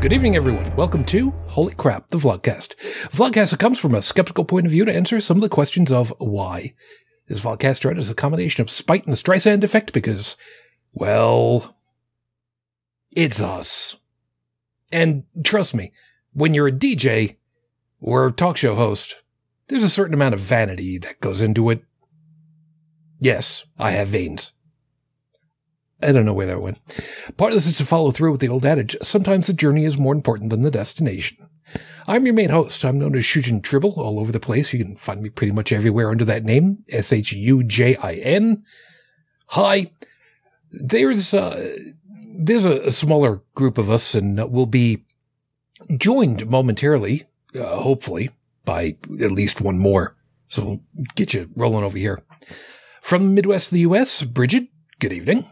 Good evening, everyone. Welcome to Holy Crap, the Vlogcast. Vlogcast comes from a skeptical point of view to answer some of the questions of why. This Vlogcast read as a combination of spite and the Streisand effect because, well, it's us. And trust me, when you're a DJ or a talk show host, there's a certain amount of vanity that goes into it. Yes, I have veins. I don't know where that went. Part of this is to follow through with the old adage, sometimes the journey is more important than the destination. I'm your main host. I'm known as Shujin Tribble all over the place. You can find me pretty much everywhere under that name, S-H-U-J-I-N. Hi. There's, uh, there's a, a, smaller group of us and we'll be joined momentarily, uh, hopefully, by at least one more. So we'll get you rolling over here. From the Midwest of the U.S., Bridget, good evening.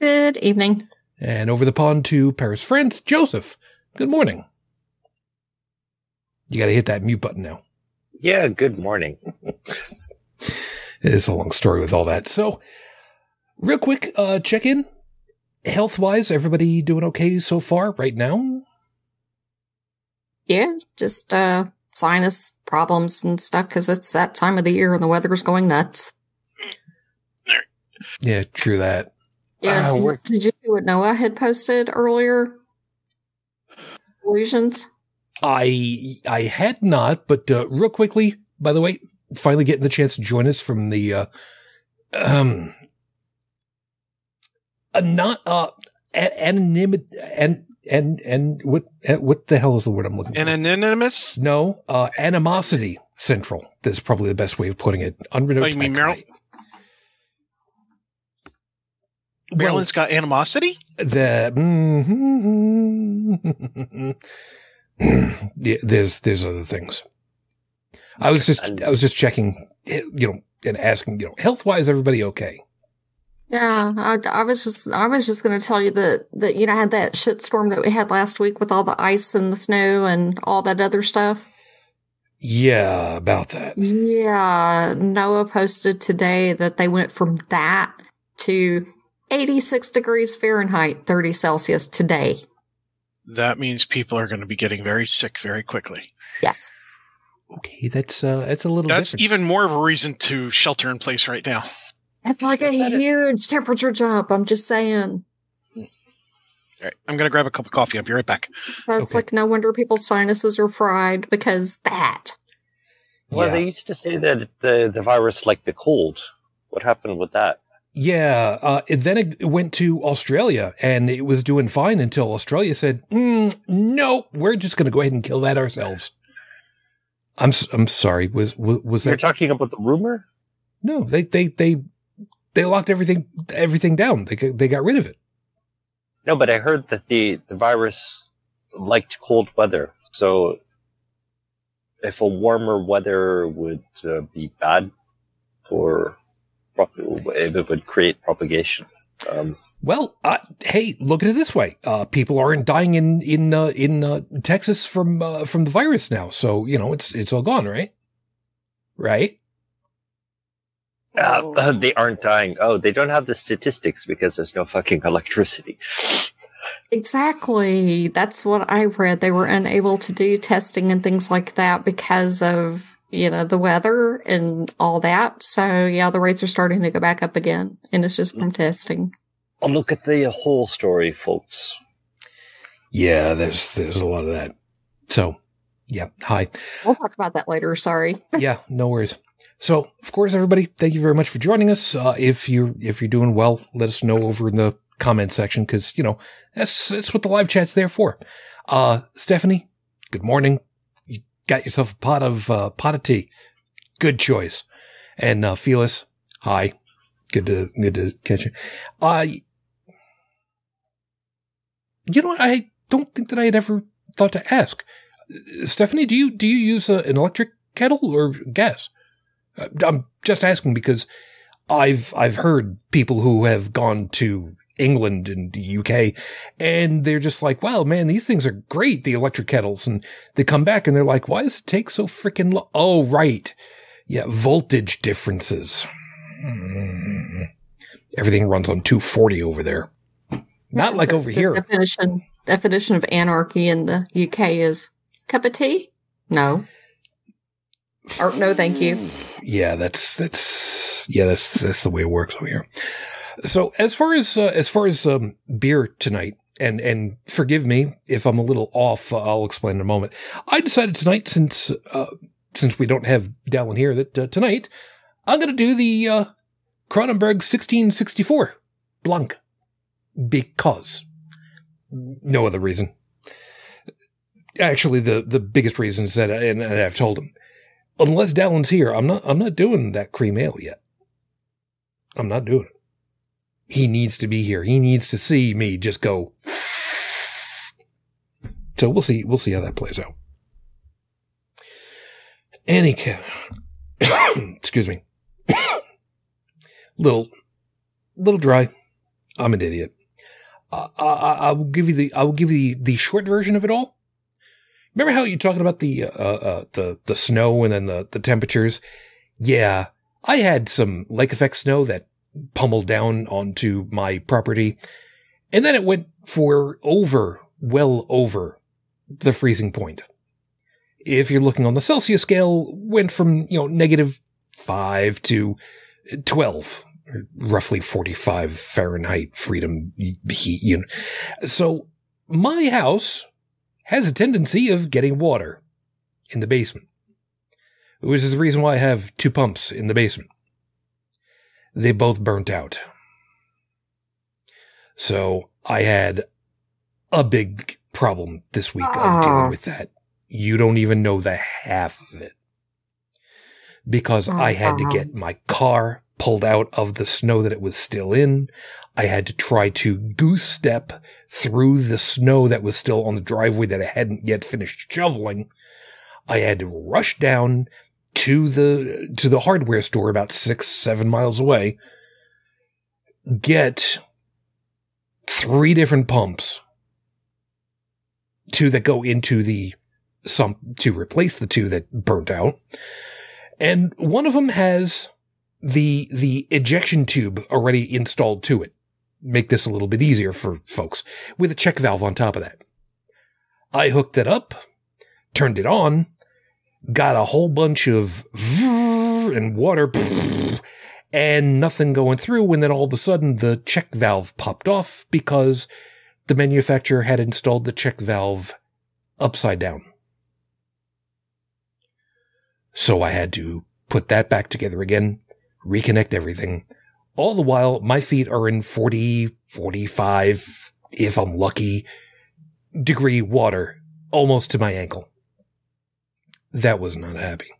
Good evening. And over the pond to Paris, France, Joseph. Good morning. You got to hit that mute button now. Yeah, good morning. it's a long story with all that. So, real quick, uh, check in. Health wise, everybody doing okay so far right now? Yeah, just uh, sinus problems and stuff because it's that time of the year and the weather's going nuts. Yeah, true that. Yeah. Uh, did, did, you see what Noah had posted earlier? Illusions. I I had not, but uh, real quickly, by the way, finally getting the chance to join us from the uh, um uh, not uh anonymity and and and what what the hell is the word I'm looking for? Anonymous? No, uh, animosity central. That's probably the best way of putting it. Unreal. Oh, you mean Meryl? Maryland's well, got animosity. The mm-hmm, yeah, there's there's other things. I was just I was just checking, you know, and asking, you know, health wise, everybody okay? Yeah, I, I was just I was just going to tell you that that you know had that shit storm that we had last week with all the ice and the snow and all that other stuff. Yeah, about that. Yeah, Noah posted today that they went from that to 86 degrees Fahrenheit, 30 Celsius today. That means people are going to be getting very sick very quickly. Yes. Okay, that's uh, that's a little. That's different. even more of a reason to shelter in place right now. That's like a huge temperature jump. I'm just saying. All right, I'm going to grab a cup of coffee. I'll be right back. That's okay. like no wonder people's sinuses are fried because that. Well, yeah. they used to say that the the virus liked the cold. What happened with that? Yeah. Uh, then it went to Australia and it was doing fine until Australia said, mm, no, we're just going to go ahead and kill that ourselves. I'm, I'm sorry. Was, was, was You're talking about the rumor? No, they, they, they, they locked everything, everything down. They, they got rid of it. No, but I heard that the, the virus liked cold weather. So if a warmer weather would uh, be bad for it would create propagation. Um, well, uh, hey, look at it this way: uh, people aren't dying in in uh, in uh, Texas from uh, from the virus now, so you know it's it's all gone, right? Right? Uh, they aren't dying. Oh, they don't have the statistics because there's no fucking electricity. Exactly. That's what I read. They were unable to do testing and things like that because of you know, the weather and all that. So yeah, the rates are starting to go back up again and it's just from testing. I'll look at the whole story, folks. Yeah, there's, there's a lot of that. So yeah. Hi. We'll talk about that later. Sorry. yeah, no worries. So, of course, everybody, thank you very much for joining us. Uh, if you're if you're doing well, let us know over in the comment section because you know that's that's what the live chat's there for. Uh, Stephanie, good morning got yourself a pot of uh, pot of tea. Good choice. And uh, Felis, hi. Good to good to catch you. Uh, you know, I don't think that I had ever thought to ask. Stephanie, do you do you use uh, an electric kettle or gas? Uh, I'm just asking because I've I've heard people who have gone to England and the UK. And they're just like, wow, man, these things are great. The electric kettles. And they come back and they're like, why does it take so freaking long? Oh, right. Yeah. Voltage differences. Mm. Everything runs on 240 over there. Not like over the here. Definition, definition of anarchy in the UK is cup of tea? No. Or no, thank you. Yeah, that's that's yeah, that's that's the way it works over here. So as far as uh, as far as um, beer tonight, and and forgive me if I'm a little off. Uh, I'll explain in a moment. I decided tonight, since uh, since we don't have Dallin here, that uh, tonight I'm going to do the uh, Kronenbourg 1664 Blanc because no other reason. Actually, the the biggest reason is that, and, and I've told him, unless Dallin's here, I'm not I'm not doing that cream ale yet. I'm not doing it. He needs to be here. He needs to see me just go. So we'll see. We'll see how that plays out. Any can. Excuse me. little, little dry. I'm an idiot. I, I, I will give you the I will give you the, the short version of it all. Remember how you're talking about the uh, uh, the the snow and then the the temperatures? Yeah, I had some lake effect snow that pummeled down onto my property, and then it went for over, well over the freezing point. If you're looking on the Celsius scale, went from you know negative five to twelve roughly 45 Fahrenheit freedom heat. You know. So my house has a tendency of getting water in the basement, which is the reason why I have two pumps in the basement. They both burnt out. So I had a big problem this week of ah. dealing with that. You don't even know the half of it. Because I had to get uh-huh. my car pulled out of the snow that it was still in. I had to try to goose step through the snow that was still on the driveway that I hadn't yet finished shoveling. I had to rush down to the, to the hardware store about six, seven miles away, get three different pumps, two that go into the some to replace the two that burnt out. And one of them has the the ejection tube already installed to it. Make this a little bit easier for folks with a check valve on top of that. I hooked it up, turned it on, got a whole bunch of and water and nothing going through. And then all of a sudden the check valve popped off because the manufacturer had installed the check valve upside down. So I had to put that back together again, reconnect everything. All the while, my feet are in 40, 45, if I'm lucky, degree water, almost to my ankle. That was not happy.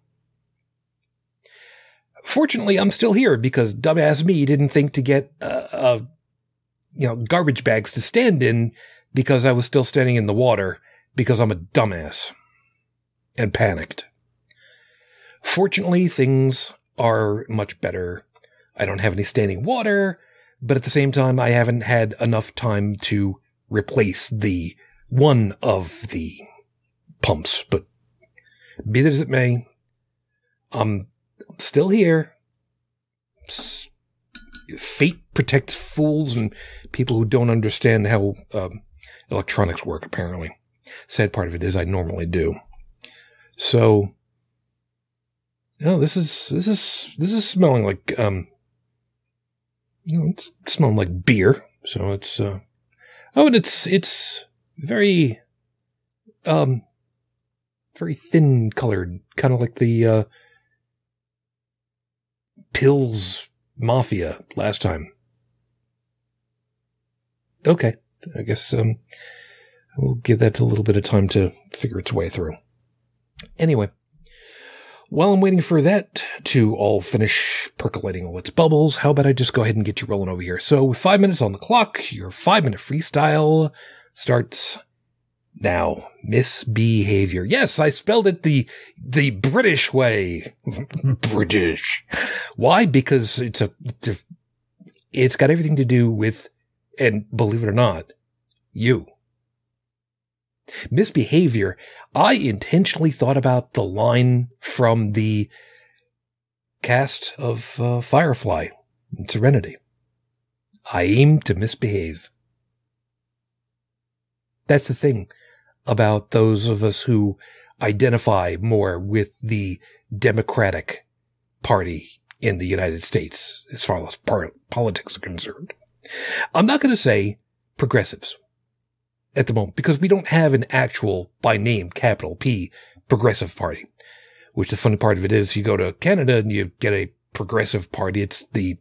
Fortunately, I'm still here because dumbass me didn't think to get, uh, uh, you know, garbage bags to stand in because I was still standing in the water because I'm a dumbass and panicked. Fortunately, things are much better. I don't have any standing water, but at the same time, I haven't had enough time to replace the one of the pumps. But be that as it may, I'm still here. Fate protects fools and people who don't understand how um, electronics work, apparently. Sad part of it is I normally do. So, no, this is this is this is smelling like um you know, it's smelling like beer. So it's uh oh and it's it's very um very thin colored, kind of like the uh Pils Mafia last time. Okay. I guess um we'll give that a little bit of time to figure its way through. Anyway, while I'm waiting for that to all finish percolating all its bubbles, how about I just go ahead and get you rolling over here? So five minutes on the clock, your five minute freestyle starts now. Misbehavior. Yes, I spelled it the, the British way. British. Why? Because it's a, it's got everything to do with, and believe it or not, you misbehavior, I intentionally thought about the line from the cast of uh, Firefly Serenity. I aim to misbehave. That's the thing about those of us who identify more with the Democratic Party in the United States as far as politics are concerned. I'm not going to say progressives at the moment because we don't have an actual by name capital P progressive party, which the funny part of it is you go to Canada and you get a progressive party. It's the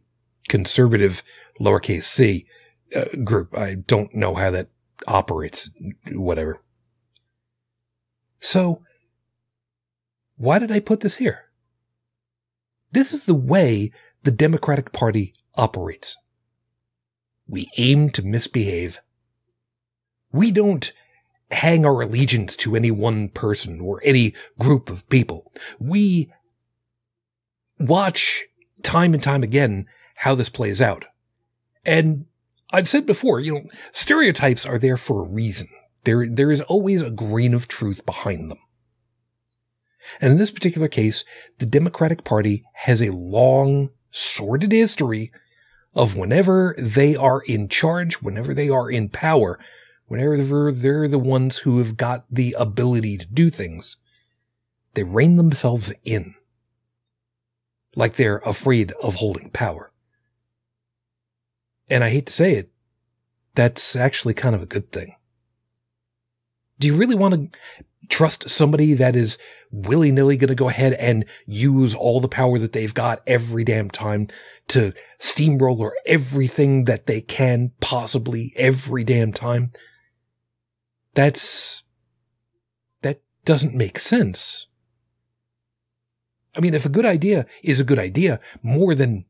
conservative lowercase c uh, group. I don't know how that operates, whatever. So why did I put this here? This is the way the Democratic Party operates. We aim to misbehave. We don't hang our allegiance to any one person or any group of people. We watch time and time again how this plays out. And I've said before, you know, stereotypes are there for a reason. There, there is always a grain of truth behind them. And in this particular case, the Democratic Party has a long, sordid history of whenever they are in charge, whenever they are in power, whenever they're the ones who have got the ability to do things, they rein themselves in. Like they're afraid of holding power. And I hate to say it, that's actually kind of a good thing. Do you really want to trust somebody that is willy nilly going to go ahead and use all the power that they've got every damn time to steamroller everything that they can possibly every damn time? That's, that doesn't make sense. I mean, if a good idea is a good idea, more than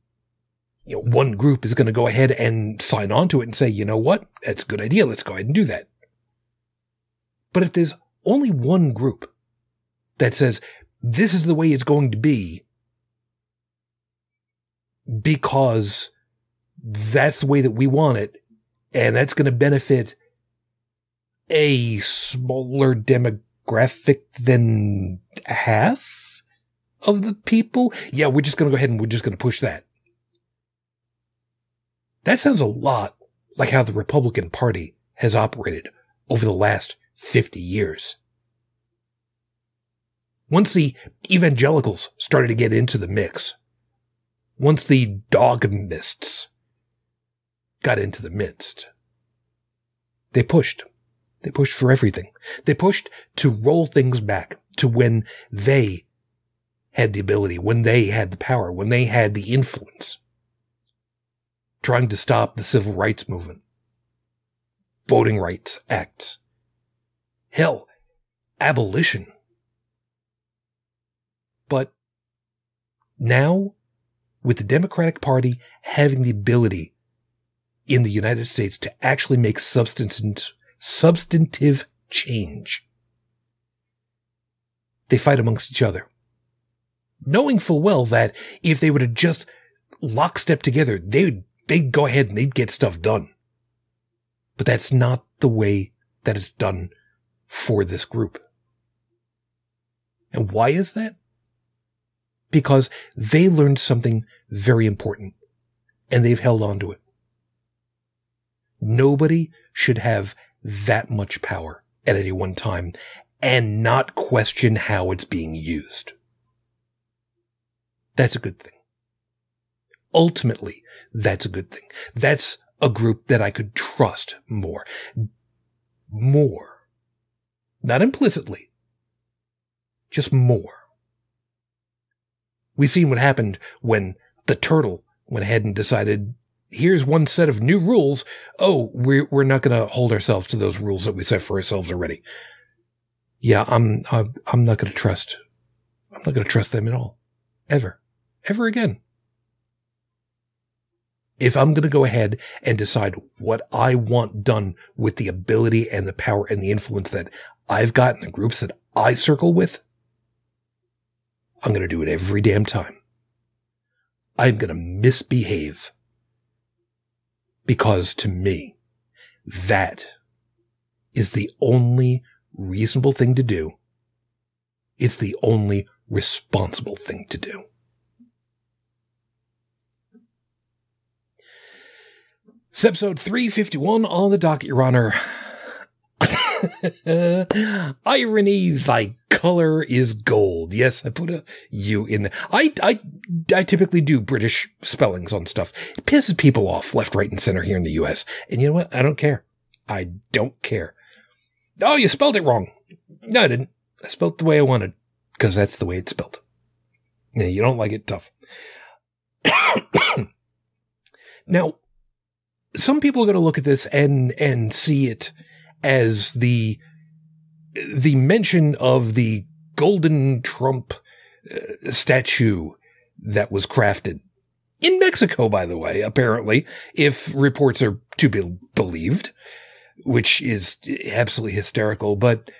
you know, one group is going to go ahead and sign on to it and say, you know what? That's a good idea. Let's go ahead and do that. But if there's only one group that says this is the way it's going to be because that's the way that we want it and that's going to benefit a smaller demographic than half of the people. Yeah, we're just going to go ahead and we're just going to push that. That sounds a lot like how the Republican Party has operated over the last 50 years. Once the evangelicals started to get into the mix, once the dogmists got into the midst, they pushed. They pushed for everything. They pushed to roll things back to when they had the ability, when they had the power, when they had the influence. Trying to stop the civil rights movement, voting rights acts, Hell, abolition. But now, with the Democratic Party having the ability in the United States to actually make substantive, substantive change, they fight amongst each other. Knowing full well that if they would have just lockstep together, they'd, they'd go ahead and they'd get stuff done. But that's not the way that it's done for this group. And why is that? Because they learned something very important and they've held on to it. Nobody should have that much power at any one time and not question how it's being used. That's a good thing. Ultimately, that's a good thing. That's a group that I could trust more. More not implicitly, just more. We've seen what happened when the turtle went ahead and decided, here's one set of new rules. Oh, we're, we're not going to hold ourselves to those rules that we set for ourselves already. Yeah, I'm, I'm, not going to trust. I'm not going to trust them at all. Ever. Ever again if I'm going to go ahead and decide what I want done with the ability and the power and the influence that I've got in the groups that I circle with, I'm going to do it every damn time. I'm going to misbehave because to me, that is the only reasonable thing to do. It's the only responsible thing to do. It's episode 351 on the docket, Your Honor. Irony, thy color is gold. Yes, I put a U in there. I, I, I typically do British spellings on stuff. It pisses people off left, right, and center here in the US. And you know what? I don't care. I don't care. Oh, you spelled it wrong. No, I didn't. I spelled it the way I wanted because that's the way it's spelled. Yeah, you don't like it tough. now, some people are going to look at this and and see it as the the mention of the golden Trump uh, statue that was crafted in Mexico, by the way, apparently, if reports are to be believed, which is absolutely hysterical. But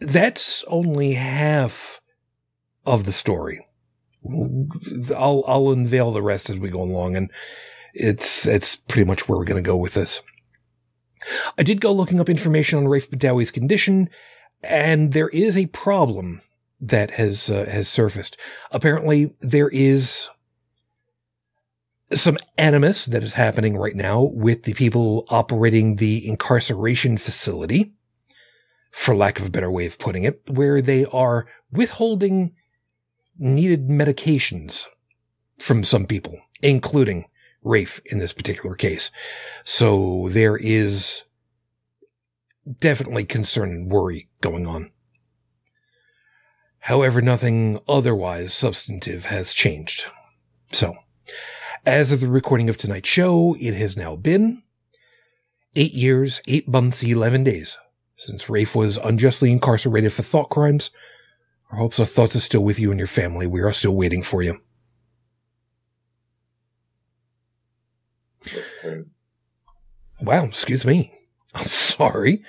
that's only half of the story. I'll I'll unveil the rest as we go along, and it's it's pretty much where we're going to go with this. I did go looking up information on Raif Badawi's condition, and there is a problem that has uh, has surfaced. Apparently, there is some animus that is happening right now with the people operating the incarceration facility, for lack of a better way of putting it, where they are withholding needed medications from some people, including Raif in this particular case. So there is definitely concern and worry going on. However, nothing otherwise substantive has changed. So, as of the recording of tonight's show, it has now been eight years, eight months, 11 days since Raif was unjustly incarcerated for thought crimes. Our hopes, our thoughts are still with you and your family. We are still waiting for you. Wow, excuse me. I'm sorry.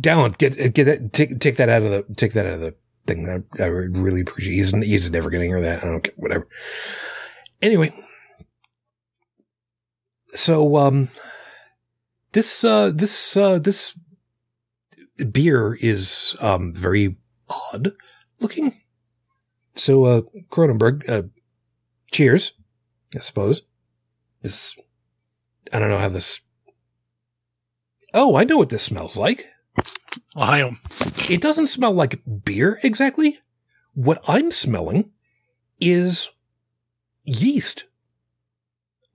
Down, get get that take take that out of the take that out of the thing. I, I really appreciate. He's he's never going to hear that. I don't care. Whatever. Anyway, so um, this uh this uh this beer is um very odd looking. So uh Kronenbourg, uh, cheers. I suppose this I don't know how this. Oh, I know what this smells like. I am. It doesn't smell like beer exactly. What I'm smelling is yeast.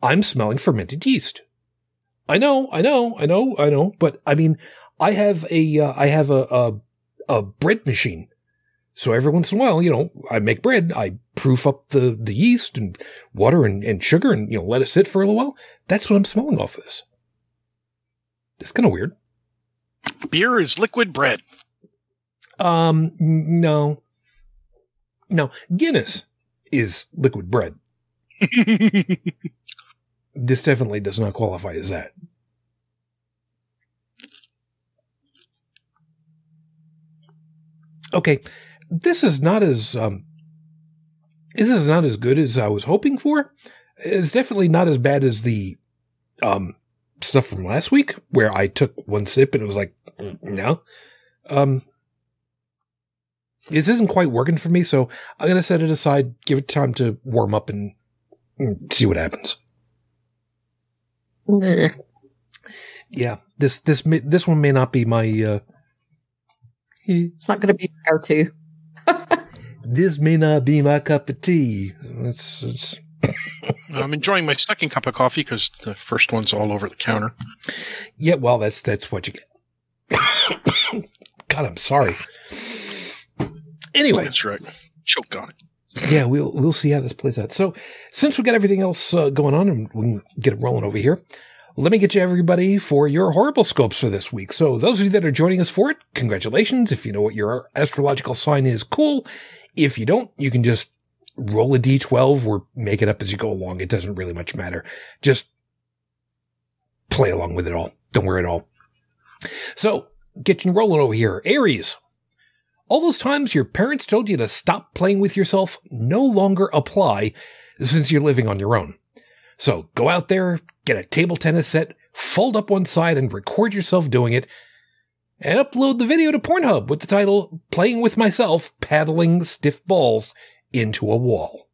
I'm smelling fermented yeast. I know, I know, I know, I know, but I mean, I have a, uh, I have a, a, a bread machine. So every once in a while, you know, I make bread, I proof up the, the yeast and water and, and sugar and, you know, let it sit for a little while. That's what I'm smelling off of this. It's kind of weird. Beer is liquid bread. Um, no. No, Guinness is liquid bread. this definitely does not qualify as that. Okay, this is not as um, this is not as good as I was hoping for. It's definitely not as bad as the um, stuff from last week, where I took one sip and it was like, no. Um, this isn't quite working for me, so I'm gonna set it aside, give it time to warm up, and, and see what happens. yeah, this this this one may not be my. Uh, it's not going to be go to. This may not be my cup of tea. It's, it's I'm enjoying my second cup of coffee because the first one's all over the counter. Yeah, well, that's that's what you get. God, I'm sorry. Anyway, that's right. Choke on it. Yeah, we'll we'll see how this plays out. So, since we've got everything else uh, going on and we can get it rolling over here, let me get you everybody for your horrible scopes for this week. So, those of you that are joining us for it, congratulations. If you know what your astrological sign is, cool. If you don't, you can just roll a d12 or make it up as you go along. It doesn't really much matter. Just play along with it all. Don't worry at all. So, get you rolling over here. Aries. All those times your parents told you to stop playing with yourself no longer apply since you're living on your own. So go out there, get a table tennis set, fold up one side and record yourself doing it, and upload the video to Pornhub with the title Playing with Myself Paddling Stiff Balls into a Wall.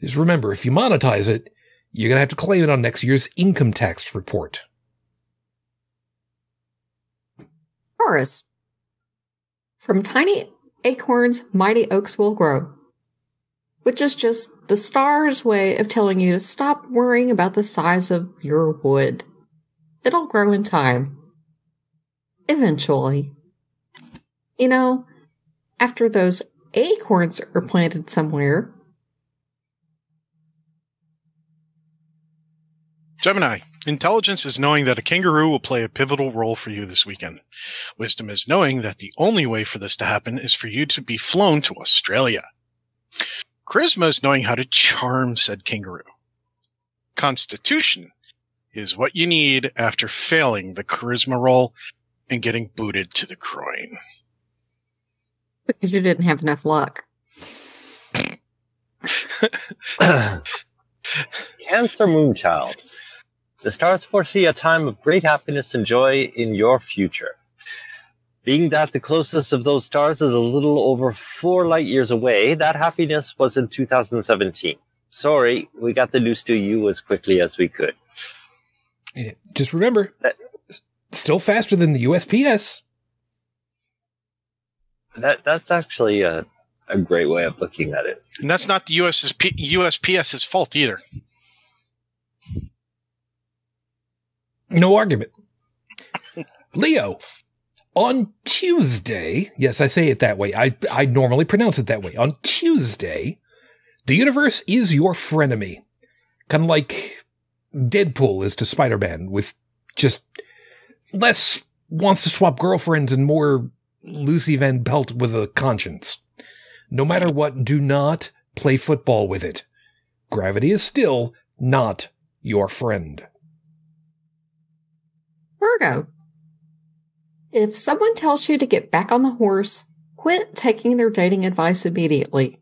Just remember, if you monetize it, you're going to have to claim it on next year's income tax report. Taurus. From tiny acorns, mighty oaks will grow. Which is just the star's way of telling you to stop worrying about the size of your wood. It'll grow in time. Eventually. You know, after those acorns are planted somewhere, Gemini, intelligence is knowing that a kangaroo will play a pivotal role for you this weekend. Wisdom is knowing that the only way for this to happen is for you to be flown to Australia. Charisma is knowing how to charm said kangaroo. Constitution is what you need after failing the charisma roll and getting booted to the groin. because you didn't have enough luck. Cancer Moonchild. The stars foresee a time of great happiness and joy in your future. Being that the closest of those stars is a little over four light years away, that happiness was in 2017. Sorry, we got the news to you as quickly as we could. Just remember, That- still faster than the USPS. That that's actually a, a great way of looking at it. And that's not the USP, USPS's fault either. No argument. Leo, on Tuesday, yes, I say it that way. I, I normally pronounce it that way. On Tuesday, the universe is your frenemy. Kind of like Deadpool is to Spider Man, with just less wants to swap girlfriends and more Lucy Van Pelt with a conscience. No matter what, do not play football with it. Gravity is still not your friend. Virgo. If someone tells you to get back on the horse, quit taking their dating advice immediately.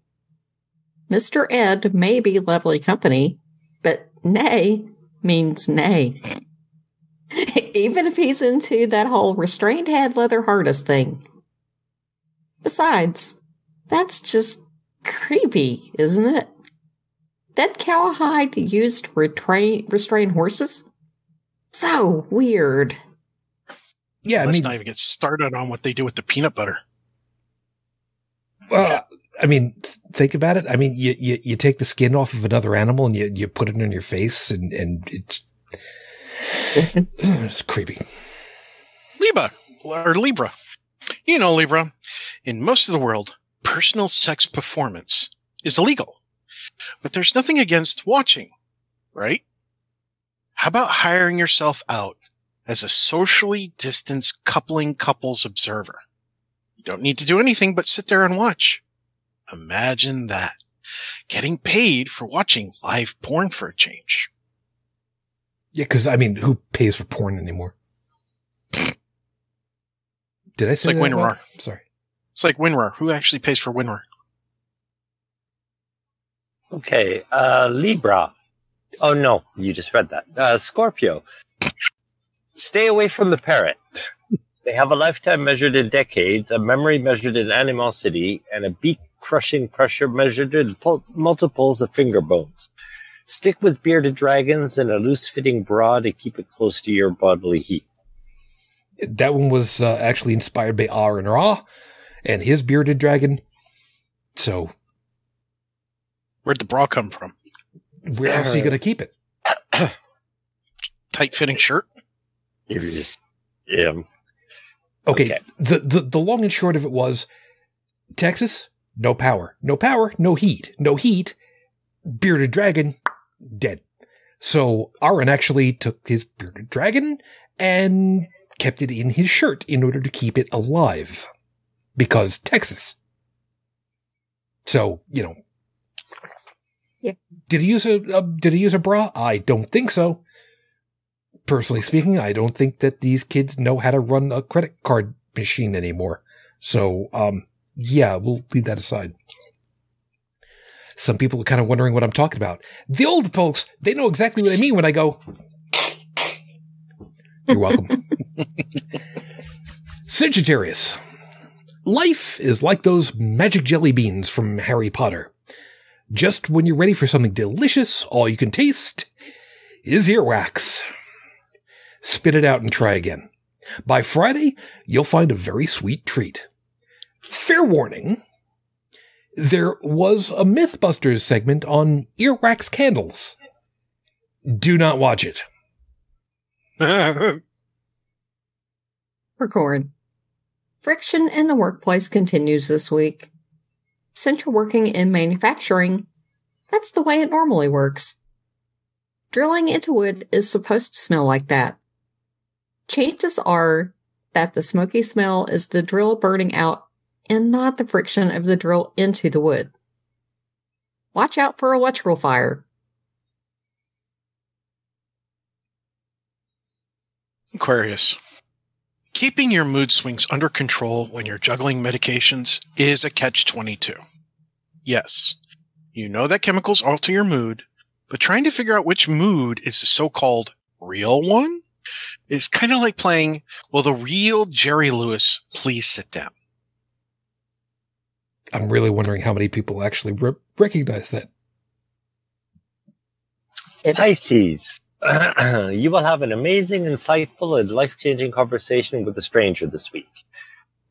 Mr. Ed may be lovely company, but nay means nay. Even if he's into that whole restrained head leather harness thing. Besides, that's just creepy, isn't it? That cowhide used to retrain, restrain horses? So weird. Yeah, Let's mean, not even get started on what they do with the peanut butter. Well, I mean, th- think about it. I mean, you, you, you take the skin off of another animal and you, you put it on your face and, and it's, it's creepy. Libra or Libra. You know, Libra. In most of the world, personal sex performance is illegal. But there's nothing against watching, right? How about hiring yourself out as a socially distanced coupling couples observer? You don't need to do anything but sit there and watch. Imagine that. Getting paid for watching live porn for a change. Yeah, because I mean, who pays for porn anymore? Did I say like that? WinRAR. well? Sorry. It's like WinRAR. Who actually pays for WinRAR? Okay, uh, Libra. Oh no, you just read that. Uh, Scorpio. Stay away from the parrot. They have a lifetime measured in decades, a memory measured in animosity, and a beak crushing pressure measured in pul- multiples of finger bones. Stick with bearded dragons and a loose fitting bra to keep it close to your bodily heat. That one was uh, actually inspired by Aaron Ra and his bearded dragon. So Where'd the bra come from? where else are you going to keep it? Tight fitting shirt? Yeah. Okay, Okay. The, the the long and short of it was Texas, no power, no power, no heat, no heat. Bearded dragon, dead. So Aaron actually took his bearded dragon and kept it in his shirt in order to keep it alive, because Texas. So you know. Yeah. Did he use a, a did he use a bra? I don't think so personally speaking, I don't think that these kids know how to run a credit card machine anymore. So, um, yeah, we'll leave that aside. Some people are kind of wondering what I'm talking about. The old folks, they know exactly what I mean when I go, you're welcome. Sagittarius. Life is like those magic jelly beans from Harry Potter. Just when you're ready for something delicious, all you can taste is earwax spit it out and try again. By Friday, you'll find a very sweet treat. Fair warning. There was a Mythbusters segment on earwax candles. Do not watch it. Record. Friction in the workplace continues this week. Since you're working in manufacturing, that's the way it normally works. Drilling into wood is supposed to smell like that. Chances are that the smoky smell is the drill burning out and not the friction of the drill into the wood. Watch out for electrical fire. Aquarius. Keeping your mood swings under control when you're juggling medications is a catch 22. Yes, you know that chemicals alter your mood, but trying to figure out which mood is the so called real one is kind of like playing, Will the real Jerry Lewis please sit down? I'm really wondering how many people actually re- recognize that. Pisces. you will have an amazing, insightful, and life changing conversation with a stranger this week.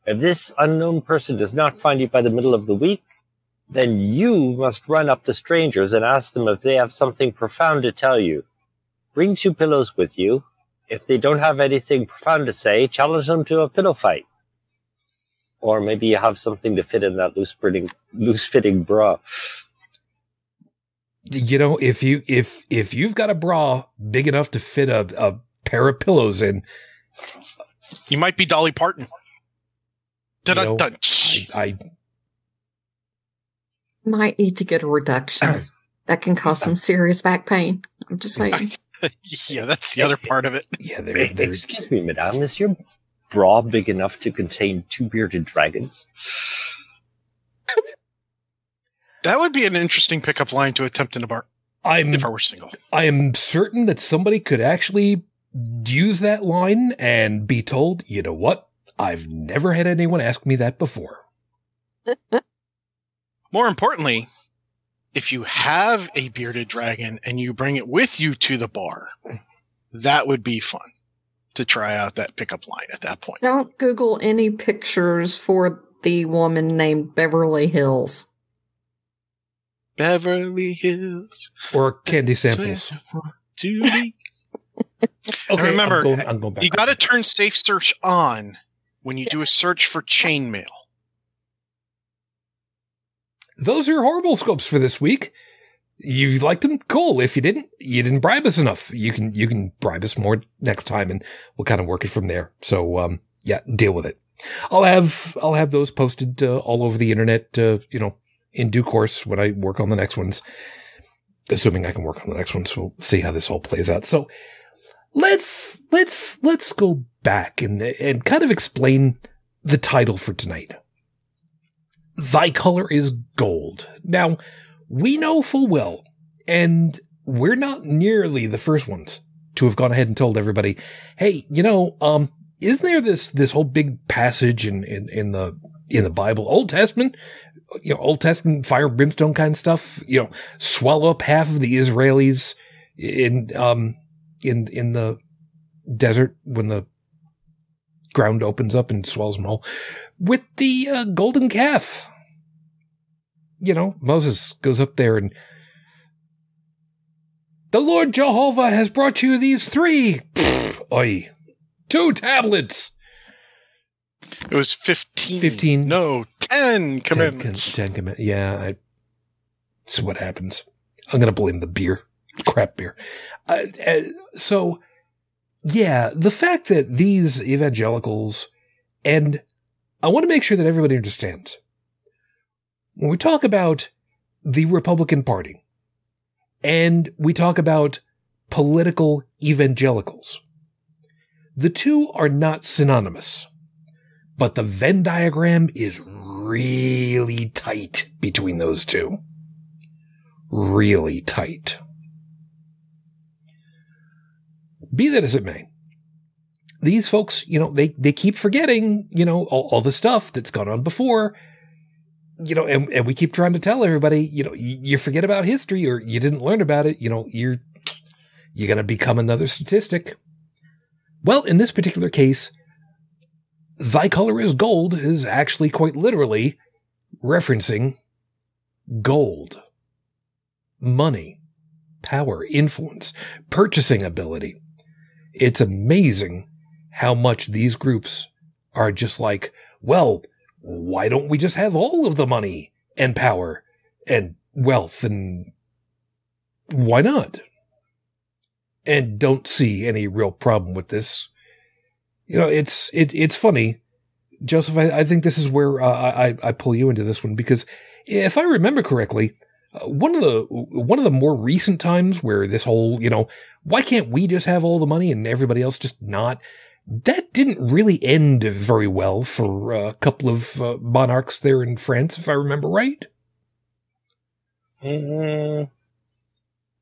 If this unknown person does not find you by the middle of the week, then you must run up to strangers and ask them if they have something profound to tell you. Bring two pillows with you. If they don't have anything profound to say, challenge them to a pillow fight. Or maybe you have something to fit in that loose fitting, loose fitting bra. You know, if you if if you've got a bra big enough to fit a, a pair of pillows in, You might be Dolly Parton. You know, I, I Might need to get a reduction. that can cause some serious back pain. I'm just saying. yeah, that's the other part of it. yeah, they're, they're Excuse me, madame, is your bra big enough to contain two bearded dragons? That would be an interesting pickup line to attempt in a bar I'm if I were single. I am certain that somebody could actually use that line and be told, you know what? I've never had anyone ask me that before. More importantly, if you have a bearded dragon and you bring it with you to the bar, that would be fun to try out that pickup line at that point. Don't Google any pictures for the woman named Beverly Hills. Beverly Hills. Or candy samples. where I want to be. Okay, remember, I'm going, I'm going back. You got to turn safe search on when you do a search for chainmail. Those are your horrible scopes for this week. You liked them? Cool. If you didn't, you didn't bribe us enough. You can, you can bribe us more next time and we'll kind of work it from there. So, um, yeah, deal with it. I'll have, I'll have those posted uh, all over the internet, uh, you know, in due course when I work on the next ones, assuming I can work on the next ones. We'll see how this all plays out. So let's, let's, let's go back and, and kind of explain the title for tonight. Thy color is gold. Now, we know full well, and we're not nearly the first ones to have gone ahead and told everybody, hey, you know, um, isn't there this, this whole big passage in, in, in the, in the Bible, Old Testament, you know, Old Testament fire brimstone kind of stuff, you know, swallow up half of the Israelis in, um, in, in the desert when the ground opens up and swallows them whole with the uh, golden calf. You know, Moses goes up there and the Lord Jehovah has brought you these three, pfft, oi, two tablets. It was 15. 15. No, 10 commandments. ten command- Yeah, I, it's what happens. I'm gonna blame the beer, crap beer. Uh, uh, so, yeah, the fact that these evangelicals, and I want to make sure that everybody understands when we talk about the Republican Party and we talk about political evangelicals, the two are not synonymous, but the Venn diagram is really tight between those two. Really tight. Be that as it may, these folks, you know, they, they keep forgetting, you know, all, all the stuff that's gone on before you know, and, and we keep trying to tell everybody, you know, you, forget about history or you didn't learn about it, you know, you're, you're going to become another statistic. Well, in this particular case, thy color is gold is actually quite literally referencing gold, money, power, influence, purchasing ability. It's amazing how much these groups are just like, well, why don't we just have all of the money and power and wealth and why not? And don't see any real problem with this. You know, it's it it's funny, Joseph. I, I think this is where uh, I I pull you into this one because if I remember correctly, uh, one of the one of the more recent times where this whole you know why can't we just have all the money and everybody else just not that didn't really end very well for a couple of uh, monarchs there in France, if I remember right. Mm,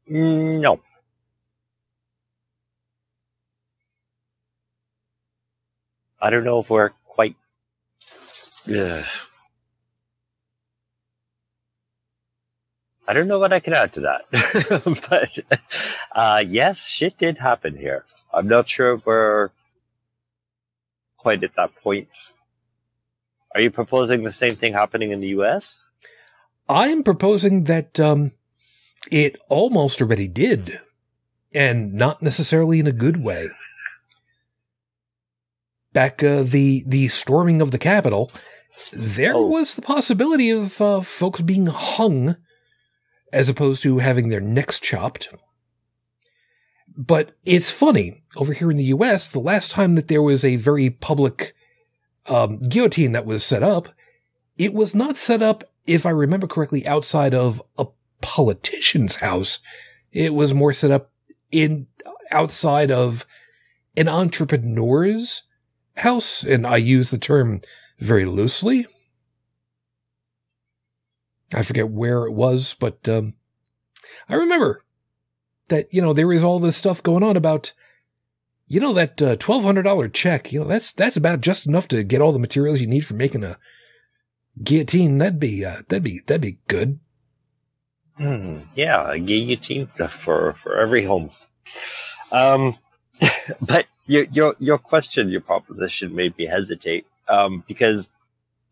no. I don't know if we're quite. Ugh. I don't know what I can add to that, but uh, yes, shit did happen here. I'm not sure if we're quite at that point. Are you proposing the same thing happening in the U.S.? I am proposing that um, it almost already did, and not necessarily in a good way. Back uh, the the storming of the Capitol, there Oh. was the possibility of uh, folks being hung as opposed to having their necks chopped. But it's funny over here in the U.S. The last time that there was a very public um, guillotine that was set up, it was not set up, if I remember correctly, outside of a politician's house. It was more set up in outside of an entrepreneur's house, and I use the term very loosely. I forget where it was, but um, I remember that you know there is all this stuff going on about you know that uh, twelve hundred dollar check. You know that's that's about just enough to get all the materials you need for making a guillotine. That'd be uh, that'd be that'd be good. Hmm, yeah, a guillotine for for every home. Um, but your your your question, your proposition made me hesitate. Um, because,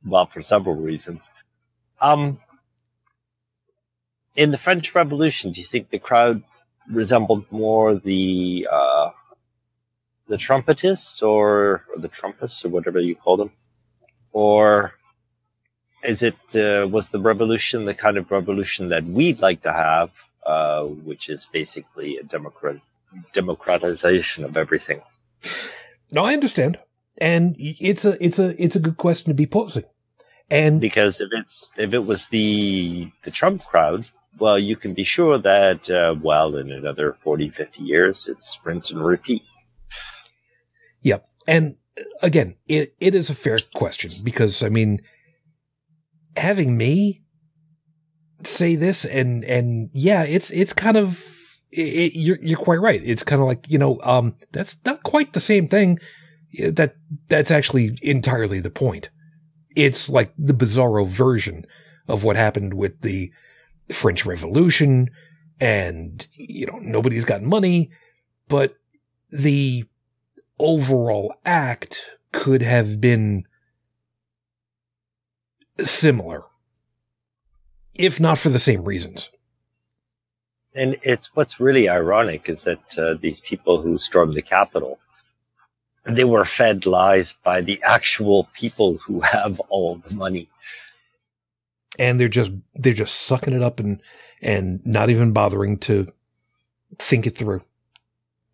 well, for several reasons. Um, in the French Revolution, do you think the crowd resembled more the uh, the trumpetists or, or the trumpists or whatever you call them, or is it uh, was the revolution the kind of revolution that we'd like to have, uh, which is basically a democrat democratization of everything? No, I understand, and it's a it's a it's a good question to be posing. And Because if it's if it was the the Trump crowd, well, you can be sure that uh, well, in another 40, 50 years, it's rinse and repeat. Yep. And uh, again, it, it is a fair question because I mean, having me say this and, and yeah, it's, it's kind of, it, you're, you're quite right. It's kind of like, you know, um, that's not quite the same thing. That, that's actually entirely the point. It's like the bizarro version of what happened with the French Revolution and, you know, nobody's got money, but the overall act could have been similar, if not for the same reasons. And it's what's really ironic is that uh, these people who stormed the Capitol, they were fed lies by the actual people who have all the money. And they're just they're just sucking it up and and not even bothering to think it through.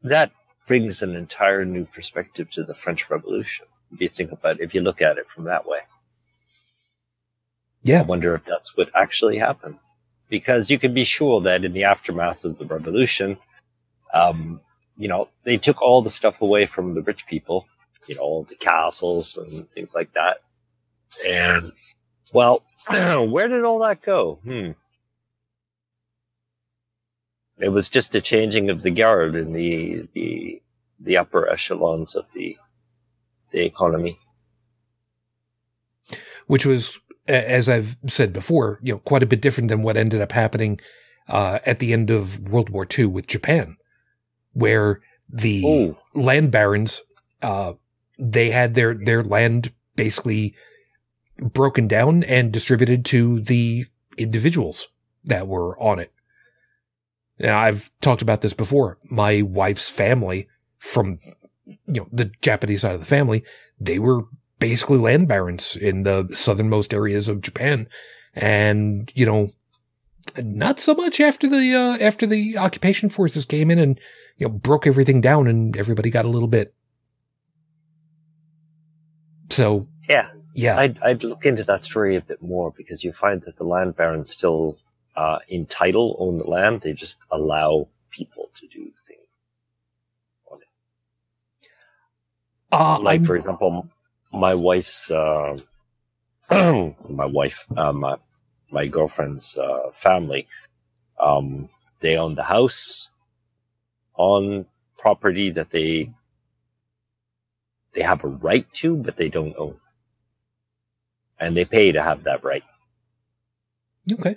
That brings an entire new perspective to the French Revolution. If you think about it, if you look at it from that way. Yeah. I wonder if that's what actually happened. Because you can be sure that in the aftermath of the revolution, um, you know, they took all the stuff away from the rich people, you know, all the castles and things like that. And, well, where did all that go? Hmm. It was just a changing of the guard in the, the, the upper echelons of the, the economy. which was, as I've said before, you know, quite a bit different than what ended up happening uh, at the end of World War II with Japan, where the Ooh. land barons uh, they had their, their land basically broken down and distributed to the individuals that were on it. Now, I've talked about this before. My wife's family from, you know, the Japanese side of the family, they were basically land barons in the southernmost areas of Japan. And, you know, not so much after the, uh, after the occupation forces came in and, you know, broke everything down and everybody got a little bit. So, Yeah, yeah. I'd, I'd look into that story a bit more because you find that the land barons still, uh, in title own the land. They just allow people to do things. On it. Uh, Like, I'm- for example, my wife's, uh, my wife, uh, my, my girlfriend's, uh, family, um, they own the house on property that they, they have a right to, but they don't own. And they pay to have that right. okay.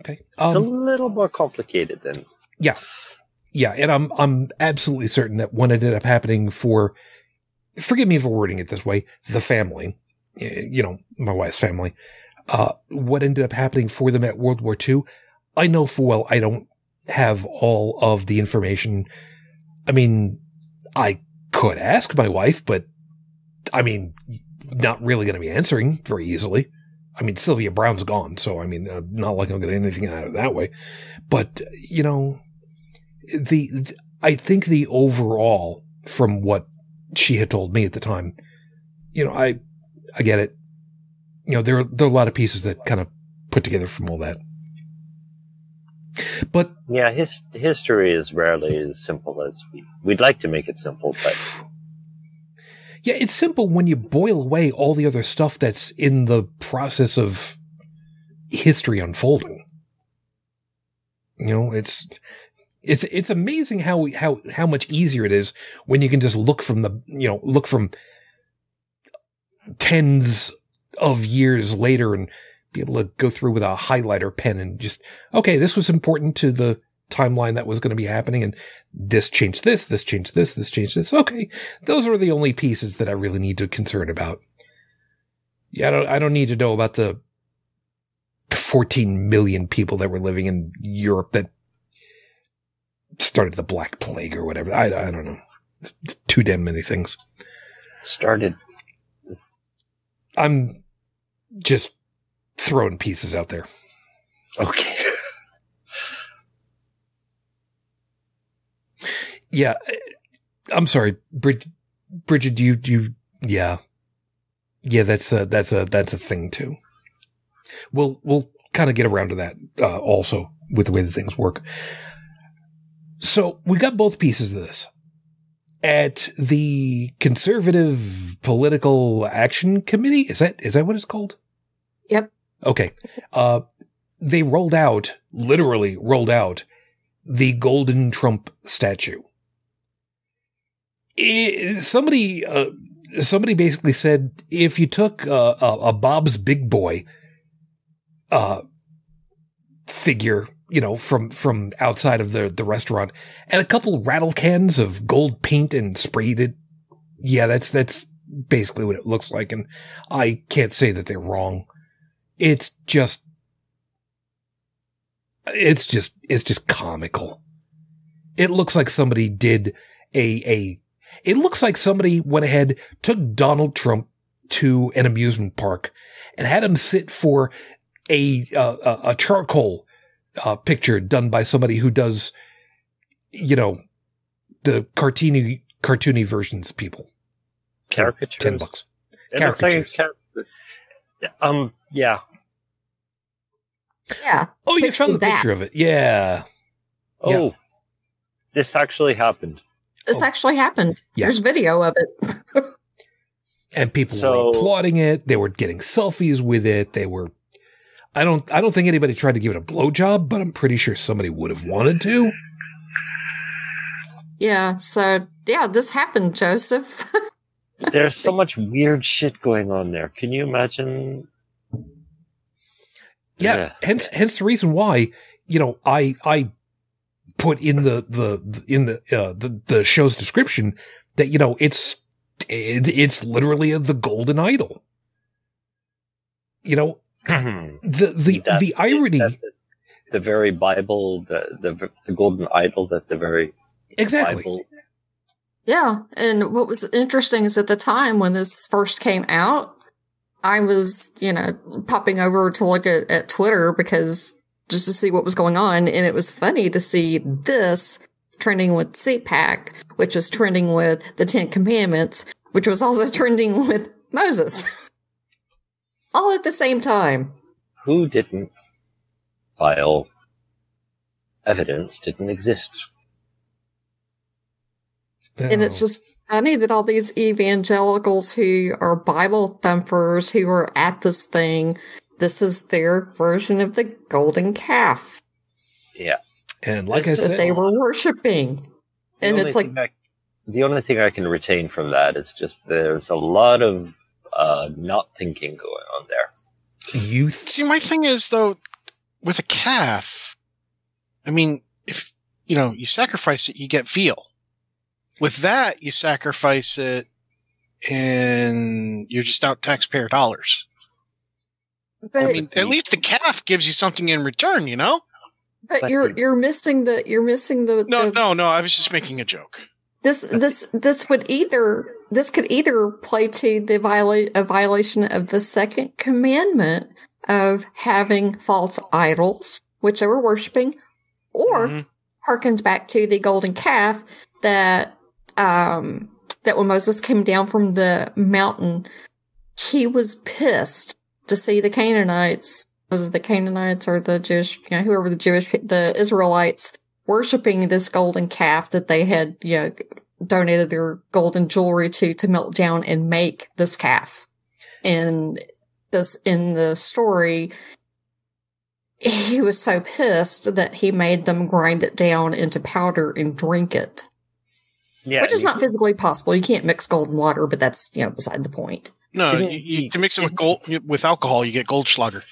Okay. It's a Um, little more complicated than Yeah. Yeah, and I'm I'm absolutely certain that what ended up happening for forgive me for wording it this way, the family, you know, my wife's family, uh, what ended up happening for them at World War II, I know full well I don't have all of the information. I mean, I could ask my wife, but I mean, not really going to be answering very easily. I mean, Sylvia Browne's gone, so I mean, uh, not like I'm getting anything out of that way. But you know, the, the I think the overall from what she had told me at the time, you know, I I get it. You know, there are, there are a lot of pieces that kind of put together from all that. But yeah. His history is rarely as simple as we we'd like to make it simple, but yeah, it's simple when you boil away all the other stuff that's in the process of history unfolding. You know, it's it's it's amazing how how how much easier it is when you can just look from the you know look from tens of years later and be able to go through with a highlighter pen and just okay this was important to the timeline that was going to be happening and this changed this this changed this this changed this okay those are the only pieces that I really need to concern about yeah I don't I don't need to know about the 14 million people that were living in Europe that started the Black Plague or whatever. I, I don't know. It's too damn many things. started I'm just throwing pieces out there. okay. Yeah. I'm sorry, Brid- Bridget, do you, you, yeah. Yeah, that's a, that's a, that's a thing too. We'll, we'll kind of get around to that, uh, also with the way that things work. So we got both pieces of this. At the Conservative Political Action Committee, is that, is that what it's called? Yep. Okay. Uh, they rolled out, literally rolled out the golden Trump statue. Eh, somebody, uh, somebody basically said if you took uh, a, a Bob's Big Boy uh, figure, you know, from from outside of the the restaurant, and a couple rattle cans of gold paint and sprayed it, yeah, that's that's basically what it looks like, and I can't say that they're wrong. It's just, it's just, it's just comical. It looks like somebody did a a it looks like somebody went ahead, took Donald Trump to an amusement park and had him sit for a, uh, a, a charcoal, uh, picture done by somebody who does, you know, the cartoony, cartoony versions of people. for Caricatures. 10 bucks. It looks like a Caricatures. caricature. Um. Yeah. Yeah. Oh, you Picture found the that. picture of it. Yeah. Yeah. Oh, this actually happened. This Oh. actually happened. Yeah. There's video of it. And people So- were applauding it. They were getting selfies with it. They were, I don't, I don't think anybody tried to give it a blowjob, but I'm pretty sure somebody would have wanted to. yeah. So yeah, this happened, Joseph. There's so much weird shit going on there. Can you imagine? Yeah, Yeah. hence hence the reason why you know I I put in the the in the uh, the the show's description that you know it's it, it's literally the golden idol. You know, the, the the the irony the, the very Bible, the, the the golden idol that the very exactly. Bible. Yeah, and what was interesting is at the time when this first came out, I was, you know, popping over to look at, at Twitter because just to see what was going on, and it was funny to see this trending with CPAC, which was trending with the Ten Commandments, which was also trending with Moses. All at the same time. Who didn't file evidence didn't exist. And it's just funny that all these evangelicals who are Bible thumpers who are at this thing, this is their version of the golden calf Yeah. and like I It's just that they were worshiping. The And it's like, I- the only thing I can retain from that is just there's a lot of uh, not thinking going on there. youth. See, my thing is though, with a calf, I mean, if you know you sacrifice it, you get veal. With that, you sacrifice it, and you're just out taxpayer dollars. But, I mean, at least the calf gives you something in return, you know? but but you're the- you're missing the you're missing the, No, the no, no. I was just making a joke. this this this would either this could either play to the viola- a violation of the second commandment of having false idols, which they were worshiping, or Mhm. harkens back to the golden calf that um that when Moses came down from the mountain, he was pissed to see the Canaanites, was it the Canaanites or the Jewish, you know, whoever the Jewish, the Israelites worshiping this golden calf that they had, you know, donated their golden jewelry to to melt down and make this calf. And this in the story, he was so pissed that he made them grind it down into powder and drink it, Yeah, which is not physically possible. You can't mix gold and water, but that's you know beside the point. No, Didn't you, you he- can mix it with gold with alcohol. You get Goldschlager.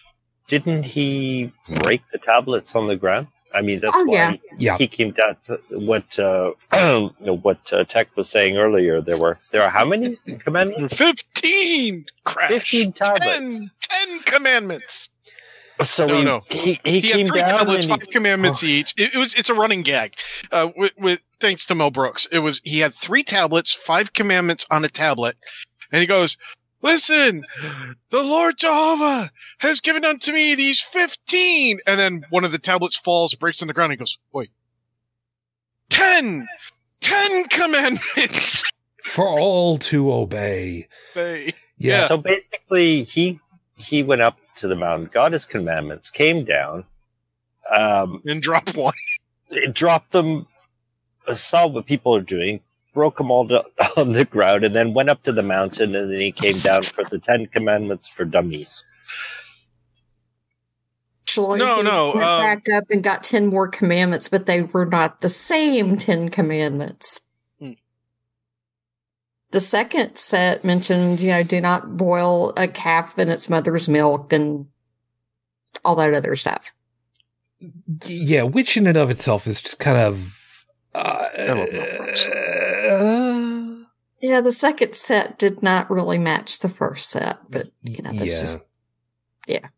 Didn't he break the tablets on the ground? I mean, that's Oh, why yeah. Yeah. he came down. To what uh, what uh, Tech was saying earlier. There were there are how many commandments? Fifteen crash. Fifteen tablets. Ten, ten commandments. So No, he, no. he he He, came had three down tablets, and he- five commandments each. It, it was it's a running gag. Uh, with, with thanks to Mel Brooks, it was he had three tablets, five commandments on a tablet, and he goes, "Listen, the Lord Jehovah has given unto me these fifteen. And then one of the tablets falls, breaks on the ground. And he goes, "Wait, ten, ten commandments." For all to obey. They- Yeah. So basically, he he went up to the mountain, got his commandments, came down, um, and dropped one. dropped them, uh, saw what people are doing, broke them all do- on the ground, and then went up to the mountain, and then he came down for the Ten Commandments for dummies. Actually, No, no, went um, back up and got ten more commandments, but they were not the same ten commandments. Hmm. The second set mentioned, you know, do not boil a calf in its mother's milk and all that other stuff. Yeah, which in and of itself is just kind of. Uh, love Mel Brooks. uh, Yeah, the second set did not really match the first set, but you know, that's yeah. just yeah.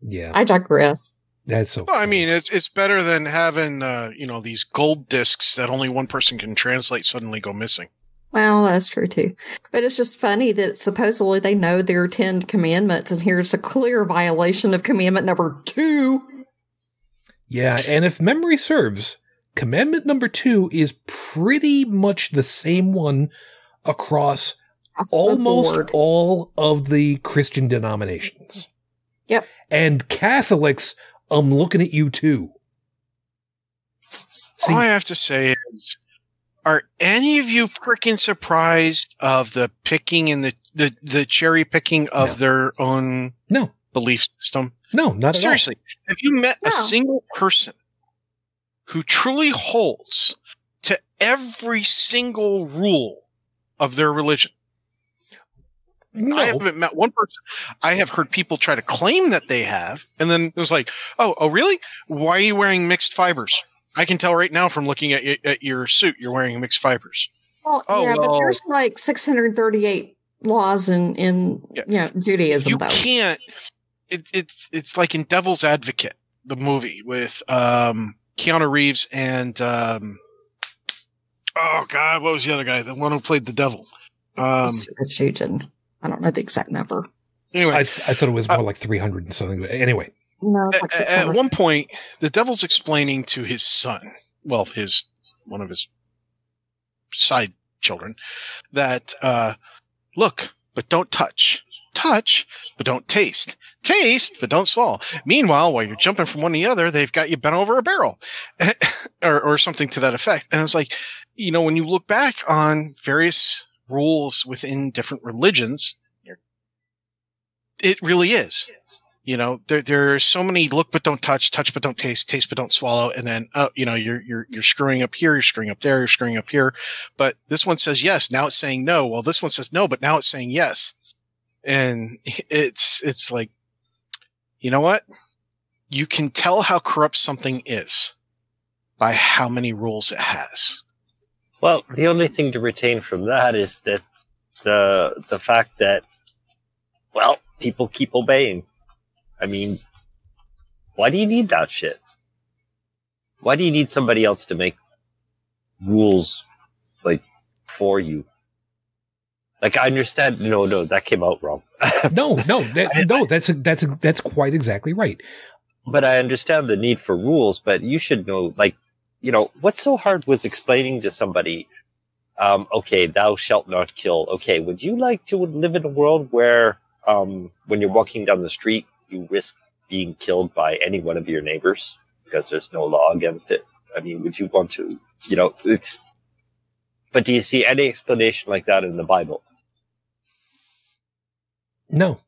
Yeah, I digress. that's okay. Well, I mean, it's it's better than having uh, you know these gold discs that only one person can translate suddenly go missing. Well, that's true too. But it's just funny that supposedly they know there are 10 commandments, and here's a clear violation of commandment number two. Yeah, and if memory serves, commandment number two is pretty much the same one across Off the almost all of the Christian denominations. Yep. And Catholics, I'm looking at you too. See, All I have to say is, are any of you freaking surprised of the picking and the the, the cherry picking of No. their own no, belief system? no, not at Seriously, have you met a single person who truly holds to every single rule of their religion? No, I haven't met one person. I have heard people try to claim that they have, and then it was like, "Oh, oh, really? Why are you wearing mixed fibers?" I can tell right now from looking at, y- at your suit, you're wearing mixed fibers. Well, Oh, yeah, but there's like 638 laws in in Yeah. you know, Judaism you though. can't. It, it's it's like in Devil's Advocate, the movie with um, Keanu Reeves and um, oh god, what was the other guy? The one who played the devil. Um, Shooting. I don't know the exact number. anyway, I, th- I thought it was more like 300 and something. But anyway, No, like at, at one point, the devil's explaining to his son, well, his one of his side children, that uh, look, but don't touch, touch, but don't taste, taste, but don't swallow. Meanwhile, while you're jumping from one to the other, they've got you bent over a barrel, or or something to that effect. And it's like, you know, when you look back on various rules within different religions, it really is. You know there there are so many look but don't touch touch but don't taste taste but don't swallow and then oh you know you're you're you're screwing up here you're screwing up there you're screwing up here. But this one says yes now it's saying no. Well this one says no but now it's saying yes and it's it's like you know what you can tell how corrupt something is by how many rules it has Well, the only thing to retain from that is that the the fact that well, people keep obeying. I mean, why do you need that shit? Why do you need somebody else to make rules like for you? Like I understand. No, no, that came out wrong. no, no, that, no, that's that's that's quite exactly right. but I understand the need for rules. But you should know, like, you know, what's so hard with explaining to somebody, um, okay, thou shalt not kill. Okay, would you like to live in a world where, um, when you're walking down the street, you risk being killed by any one of your neighbors because there's no law against it? I mean, would you want to, you know, it's, but do you see any explanation like that in the Bible? No,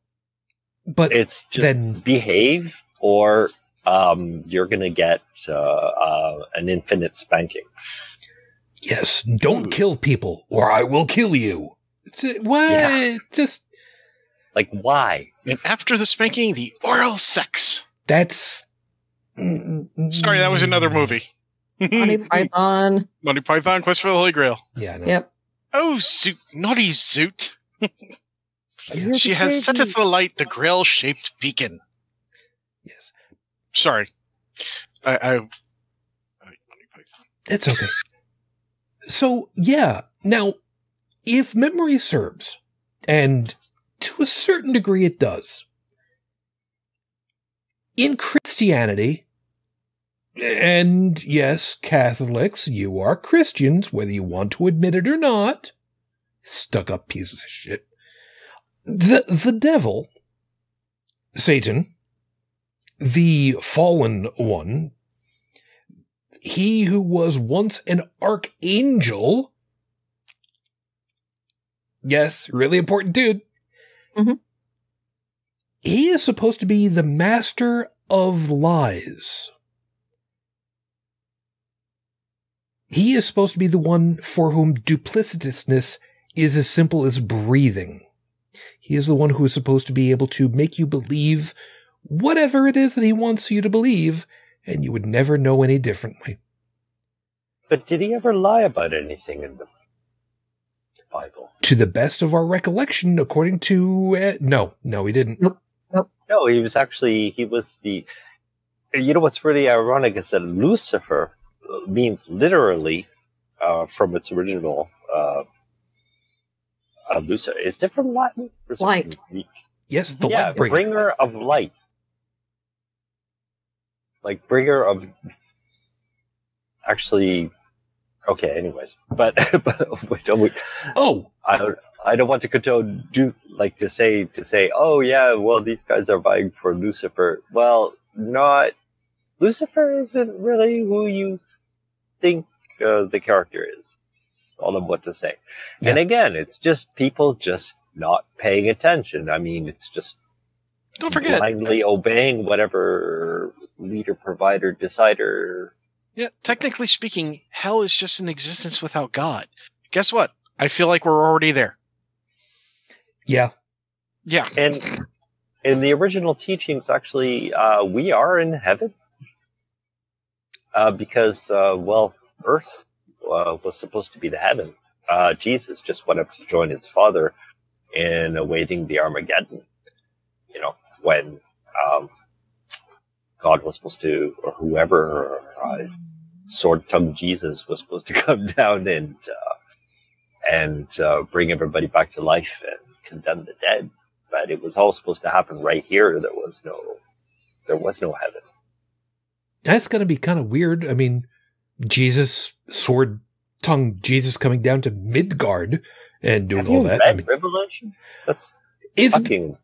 but It's just then behave or um, you're going to get uh, uh, an infinite spanking. yes, don't kill people or I will kill you. It's, uh, what? Yeah. Just Like, why? and after the spanking the oral sex that's. sorry that was another movie Monty Python. Monty Python Quest for the Holy Grail Yeah, Yep. Oh, Zoot, naughty Zoot. She has betrayed setteth me. alight the grail shaped beacon. Yes, Sorry. I, I, I Monty Python. it's okay. So yeah, now if memory serves, and to a certain degree it does, in Christianity, and yes, Catholics, you are Christians, whether you want to admit it or not, stuck up pieces of shit. The, the devil, Satan, the fallen one, he who was once an archangel. Yes, really important dude. Mhm. He is supposed to be the master of lies. He is supposed to be the one for whom duplicitousness is as simple as breathing. He is the one who is supposed to be able to make you believe whatever it is that he wants you to believe, and you would never know any differently. But did he ever lie about anything in the Bible? To the best of our recollection, according to uh, no, no, he didn't. No, he was actually, he was the, you know what's really ironic is that Lucifer means literally, uh, from its original, uh, uh, Lucifer. Is it from Latin? Or is it Light. Greek? Yes, the yeah, light bringer. bringer of light. Like bringer of actually okay, anyways. But but wait, don't we, Oh, I don't I don't want to condone do like to say to say, oh yeah, well these guys are vying for Lucifer. Well, not Lucifer isn't really who you think uh, the character is. All of what to say. And again, it's just people just not paying attention. I mean, it's just Don't forget. blindly obeying whatever leader, provider, decider. Yeah, technically speaking, hell is just an existence without God. Guess what? I feel like we're already there. yeah, Yeah. And in the original teachings, actually, uh, we are in heaven uh, because, uh, well, Earth uh, was supposed to be the heaven uh, Jesus just went up to join his father in awaiting the Armageddon. You know, when um, God was supposed to, or whoever, uh, sword-tongued Jesus was supposed to come down and uh, and bring everybody back to life and condemn the dead. But it was all supposed to happen right here. There was no, there was no heaven. That's going to be kind of weird. I mean, Jesus, sword tongue Jesus coming down to Midgard and doing Have all that. I mean, Revelation? That's it's fucking.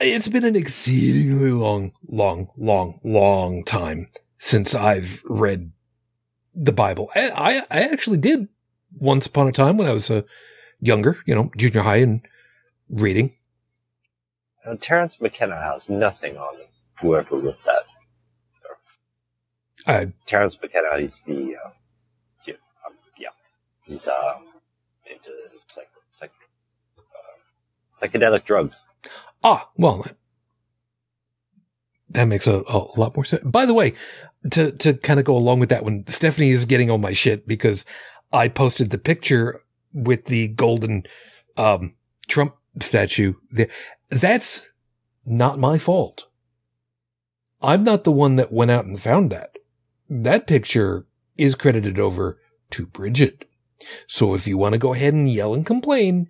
it's been an exceedingly long, long, long, long time since I've read the Bible. I, I, I actually did once upon a time when I was uh, younger, you know, junior high and reading. Uh, Terence McKenna has nothing on. Whoever wrote that. I, Terence McKenna, he's the, uh, yeah, um, yeah, he's uh, into psych, psych, uh, psychedelic drugs. ah, well, that makes a, a lot more sense. By the way, to, to kind of go along with that one, Stephanie is getting on my shit because I posted the picture with the golden, um, Trump statue there. That's not my fault. I'm not the one that went out and found that. That picture is credited over to Bridget. So if you want to go ahead and yell and complain,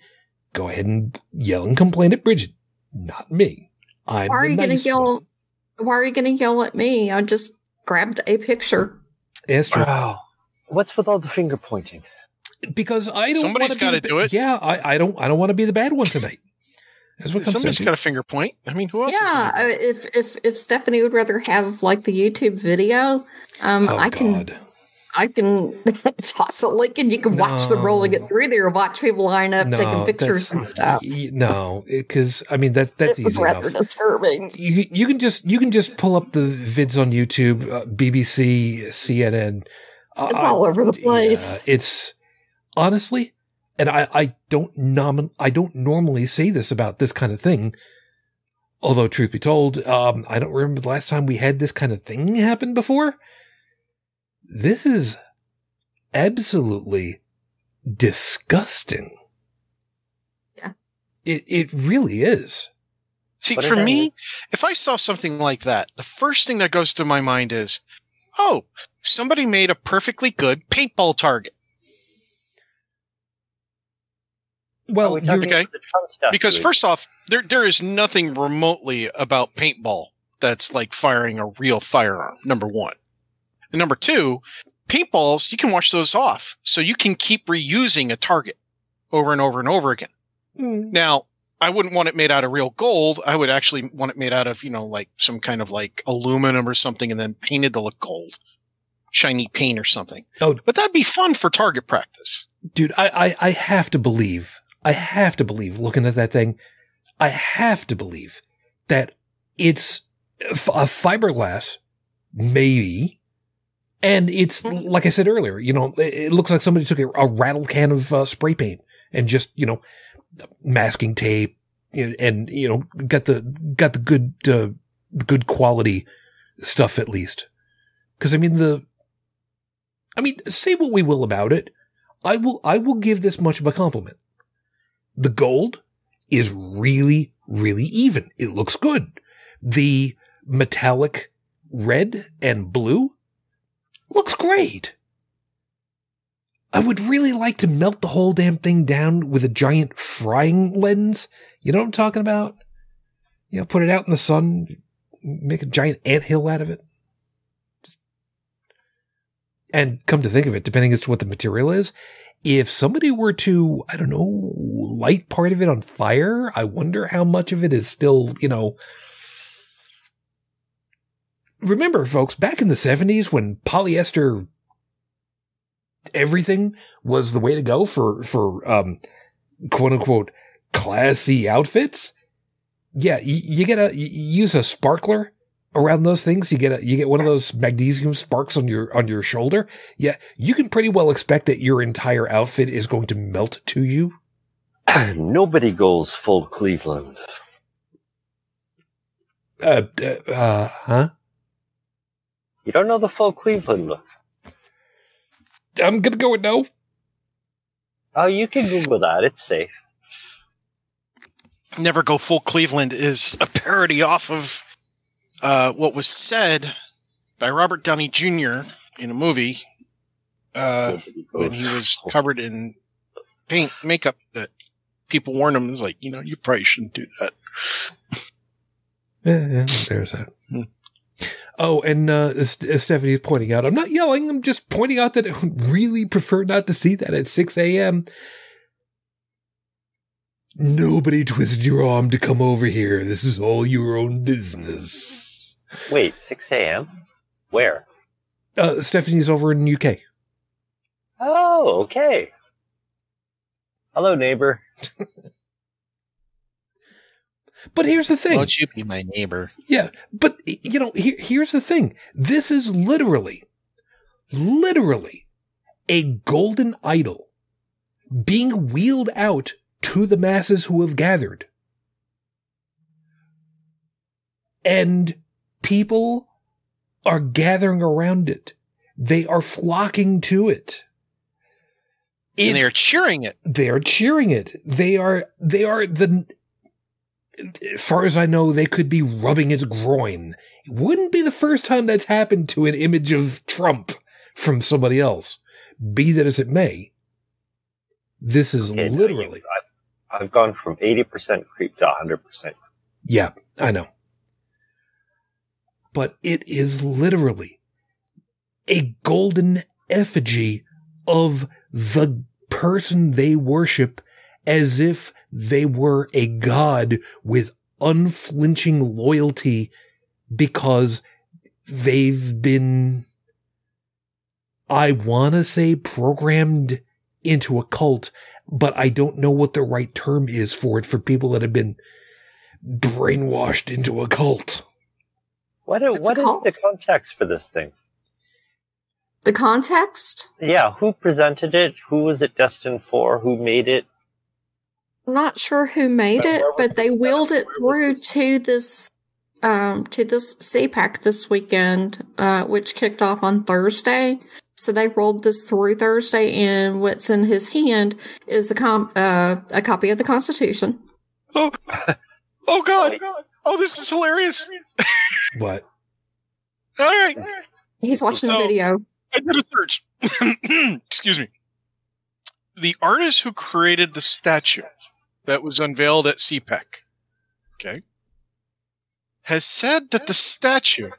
go ahead and yell and complain at Bridget, not me. I'm Why are the you going to yell? one. Why are you going to yell at me? I just grabbed a picture. That's true. Wow. What's with all the finger pointing? because I don't. Somebody's wanna be gotta the, do it. Yeah, I, I don't. I don't want to be the bad one tonight. That's what comes Somebody's down got a finger point. I mean, who else? Yeah, gonna do uh, it? if if if Stephanie would rather have like the YouTube video, um, Oh I can God! I can toss a link and you can watch them rolling it through there, watch people line up taking pictures and stuff. No, because I mean that that's it was easy rather enough. disturbing. You you can just you can just pull up the vids on YouTube, uh, BBC, CNN. Uh, It's all over the place. Yeah, it's honestly, and I I don't nom I don't normally say this about this kind of thing. Although truth be told, um, I don't remember the last time we had this kind of thing happen before. This is absolutely disgusting. Yeah. It it really is. See, But for me, if I saw something like that, the first thing that goes to my mind is, oh, somebody made a perfectly good paintball target. Well, Are we you're, okay. about the Trump statue? Because first off, there there is nothing remotely about paintball that's like firing a real firearm. Number one, and number two, paintballs you can wash those off, so you can keep reusing a target over and over and over again. Mm, Now, I wouldn't want it made out of real gold. I would actually want it made out of, you know, like some kind of like aluminum or something and then painted to look gold. Shiny paint or something. Oh. But that'd be fun for target practice. dude, I, I I have to believe. I have to believe. Looking at that thing, I have to believe that it's f- a fiberglass, maybe. And it's Mhm. like I said earlier, you know, it, looks like somebody took a, a rattle can of uh, spray paint and just, you know, masking tape and, and you know, got the got the good uh, good quality stuff at least. Because I mean the, I mean, say what we will about it, I will I will give this much of a compliment. The gold is really really even. It looks good. The metallic red and blue looks great. I would really like to melt the whole damn thing down with a giant frying lens. You know what I'm talking about? You know, put it out in the sun, make a giant anthill out of it. Just- And come to think of it, depending as to what the material is, if somebody were to, I don't know, light part of it on fire, I wonder how much of it is still, you know, remember folks back in the 70s when polyester everything was the way to go for for um quote unquote classy outfits yeah you, you get a you use a sparkler around those things you get a you get one of those magnesium sparks on your on your shoulder yeah you can pretty well expect that your entire outfit is going to melt to you Nobody goes full Cleveland. uh uh, uh huh You don't know the full Cleveland look. i'm gonna go with no Oh, you can Google that. It's safe. Never Go Full Cleveland is a parody off of uh, what was said by Robert Downey Jr. in a movie uh, when he was covered in paint makeup that people warned him. It was like, you know, you probably shouldn't do that. Yeah, yeah, there's that. Oh, and uh, as, as Stephanie's pointing out, I'm not yelling. I'm just pointing out that I would really prefer not to see that at 6 a.m. Nobody twisted your arm to come over here. This is all your own business. Wait, 6 a.m.? Where? Uh, Stephanie's over in UK. Oh, okay. Hello, neighbor. But here's the thing. Won't you be my neighbor? Yeah, but you know, here, here's the thing. This is literally, literally a golden idol being wheeled out to the masses who have gathered. And people are gathering around it. They are flocking to it. and they're cheering it. they are cheering it. They are they are the as far as I know, they could be rubbing its groin. It wouldn't be the first time that's happened to an image of Trump from somebody else. Be that as it may, this is Okay, literally I've, I've gone from 80% creep to 100%. Yeah, I know. But it is literally a golden effigy of the person they worship as if they were a god with unflinching loyalty because they've been, I want to say programmed into a cult, but I don't know what the right term is for it for people that have been brainwashed into a cult. What, It's a what is cult. the context for this thing? The context? Yeah, who presented it? Who was it destined for? Who made it? I'm not sure who made But it, but they this wheeled done? it through to this um to this CPAC this weekend, uh, which kicked off on Thursday. So they rolled this through Thursday, and what's in his hand is a com- uh, a copy of the Constitution. Oh, oh God! Oh, this is hilarious. What? All right, He's watching So- the video. I did a search. Excuse me. The artist who created the statue that was unveiled at CPAC, okay, has said that the statue.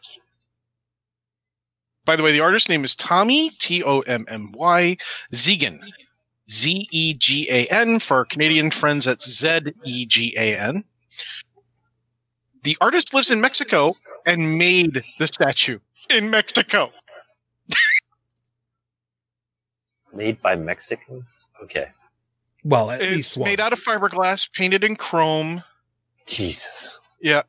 By the way, the artist's name is Tommy T O M M Y Zegan, Z E G A N for Canadian friends. That's Z E G A N. The artist lives in Mexico and made the statue in Mexico. Made by Mexicans? Okay. Well, at It's least one. made out of fiberglass, painted in chrome. Jesus. Yeah,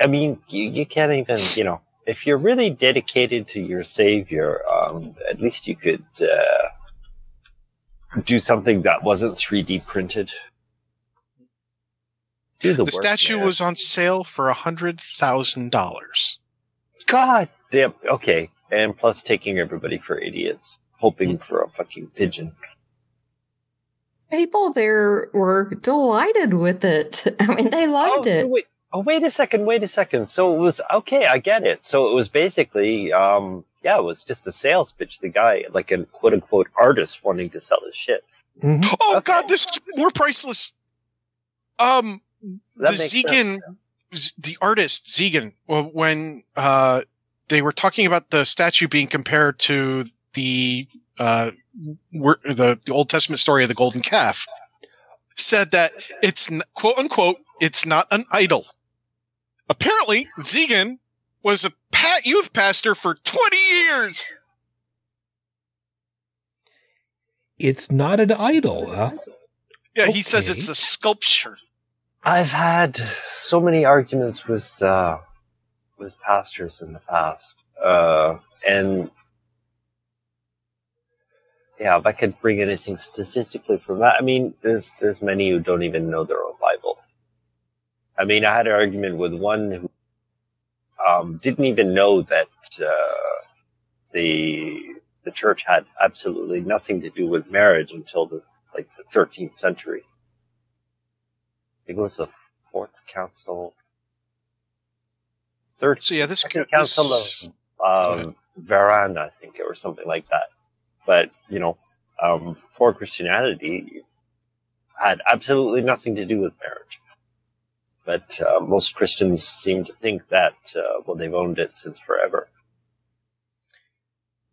I mean, you, you can't even, you know, if you're really dedicated to your savior, um, at least you could uh, do something that wasn't 3D printed. Do the, the work, statue man. was on sale for a hundred thousand dollars. God damn. Okay, and plus taking everybody for idiots, hoping for a fucking pigeon. People there were delighted with it. I mean, they loved oh, it. so wait, oh, wait a second, wait a second. So it was okay. I get it. So it was basically, um, yeah, it was just a sales pitch. The guy, like a quote unquote artist, wanting to sell his shit. Mhm. Oh Okay. God, this is more priceless. Um, That the makes Zegan, sense. z- the artist Zegan, well, when uh they were talking about the statue being compared to the uh wor- the, the Old Testament story of the golden calf, said that it's n- quote unquote it's not an idol. Apparently, Zegan was a pat youth pastor for twenty years. It's not an idol, huh? Yeah, he says it's a sculpture. I've had so many arguments with uh, with pastors in the past, uh, and yeah, if I could bring anything statistically from that, I mean, there's there's many who don't even know their own Bible. I mean, I had an argument with one who um, didn't even know that uh, the the church had absolutely nothing to do with marriage until the like the 13th century. I think it was the fourth council, third So yeah, this, second this council of um, Varan, I think, or something like that. But you know, um, for Christianity, had absolutely nothing to do with marriage. But uh, most Christians seem to think that uh, well, they've owned it since forever.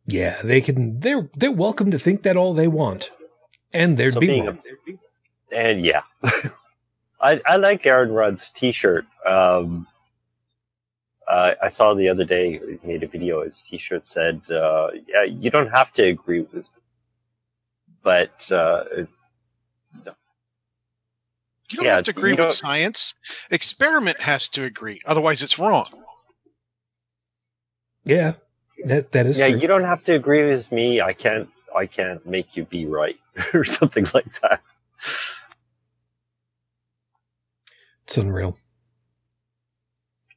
Yeah, they can. They're they're welcome to think that all they want, and they'd So be being a- and yeah, I, I like Aaron Rudd's T-shirt. Um, uh, I saw the other day he made a video. His T-shirt said, uh, "Yeah, you don't have to agree with, me, but uh, You don't Yeah, have to agree with don't- science. Experiment has to agree, otherwise it's wrong. Yeah, that that is yeah, true. you don't have to agree with me. I can't, I can't make you be right or something like that." it's unreal.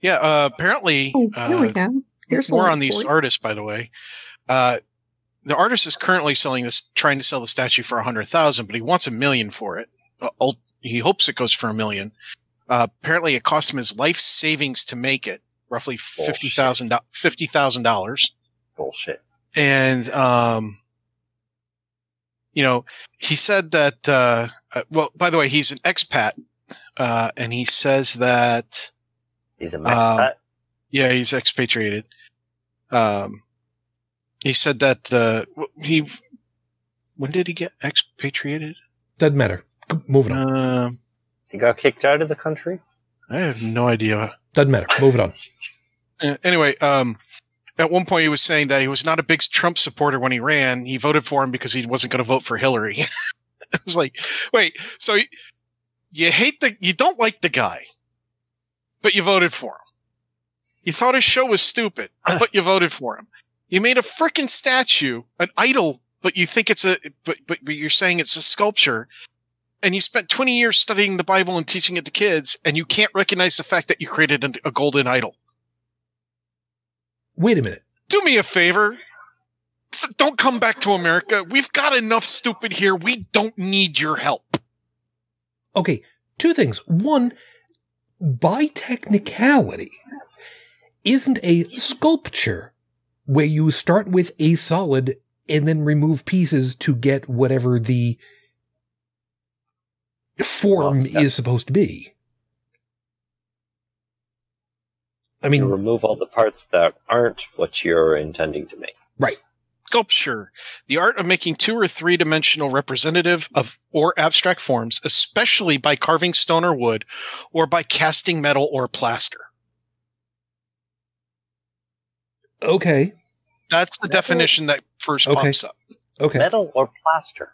Yeah, uh, apparently, Oh, here we uh, go. Here's more on these artists, by the way. Uh, the artist is currently selling this, trying to sell the statue for a hundred thousand, but he wants a million for it. Uh, ult- he hopes it goes for a million. Uh, apparently, it cost him his life savings to make it, roughly fifty thousand fifty thousand dollars. Bullshit. And um, you know, he said that. Uh, uh, well, by the way, he's an expat, uh, and he says that He's a Um, expat. yeah, he's expatriated. Um, he said that uh, he. When did he get expatriated? Doesn't matter. G- Moving on. Um, he got kicked out of the country. I have no idea. Doesn't matter. Moving on. Uh, anyway, um, at one point he was saying that he was not a big Trump supporter when he ran. He voted for him because he wasn't going to vote for Hillary. I was like, wait, so y- you hate the, you don't like the guy, but you voted for him. You thought his show was stupid, but you voted for him. You made a freaking statue, an idol, but you think it's a, but, but, but you're saying it's a sculpture. And you spent 20 years studying the Bible and teaching it to kids, and you can't recognize the fact that you created a, a golden idol. Wait a minute. do me a favor. Don't come back to America. We've got enough stupid here. We don't need your help. Okay, two things. One, by technicality, isn't a sculpture where you start with a solid and then remove pieces to get whatever the form Well, is supposed to be. I You mean, remove all the parts that aren't what you're intending to make. Sculpture, the art of making two or three dimensional representative of or abstract forms, especially by carving stone or wood, or by casting metal or plaster. okay, That's the Metal? definition that first Okay. pops up. okay. Metal or plaster?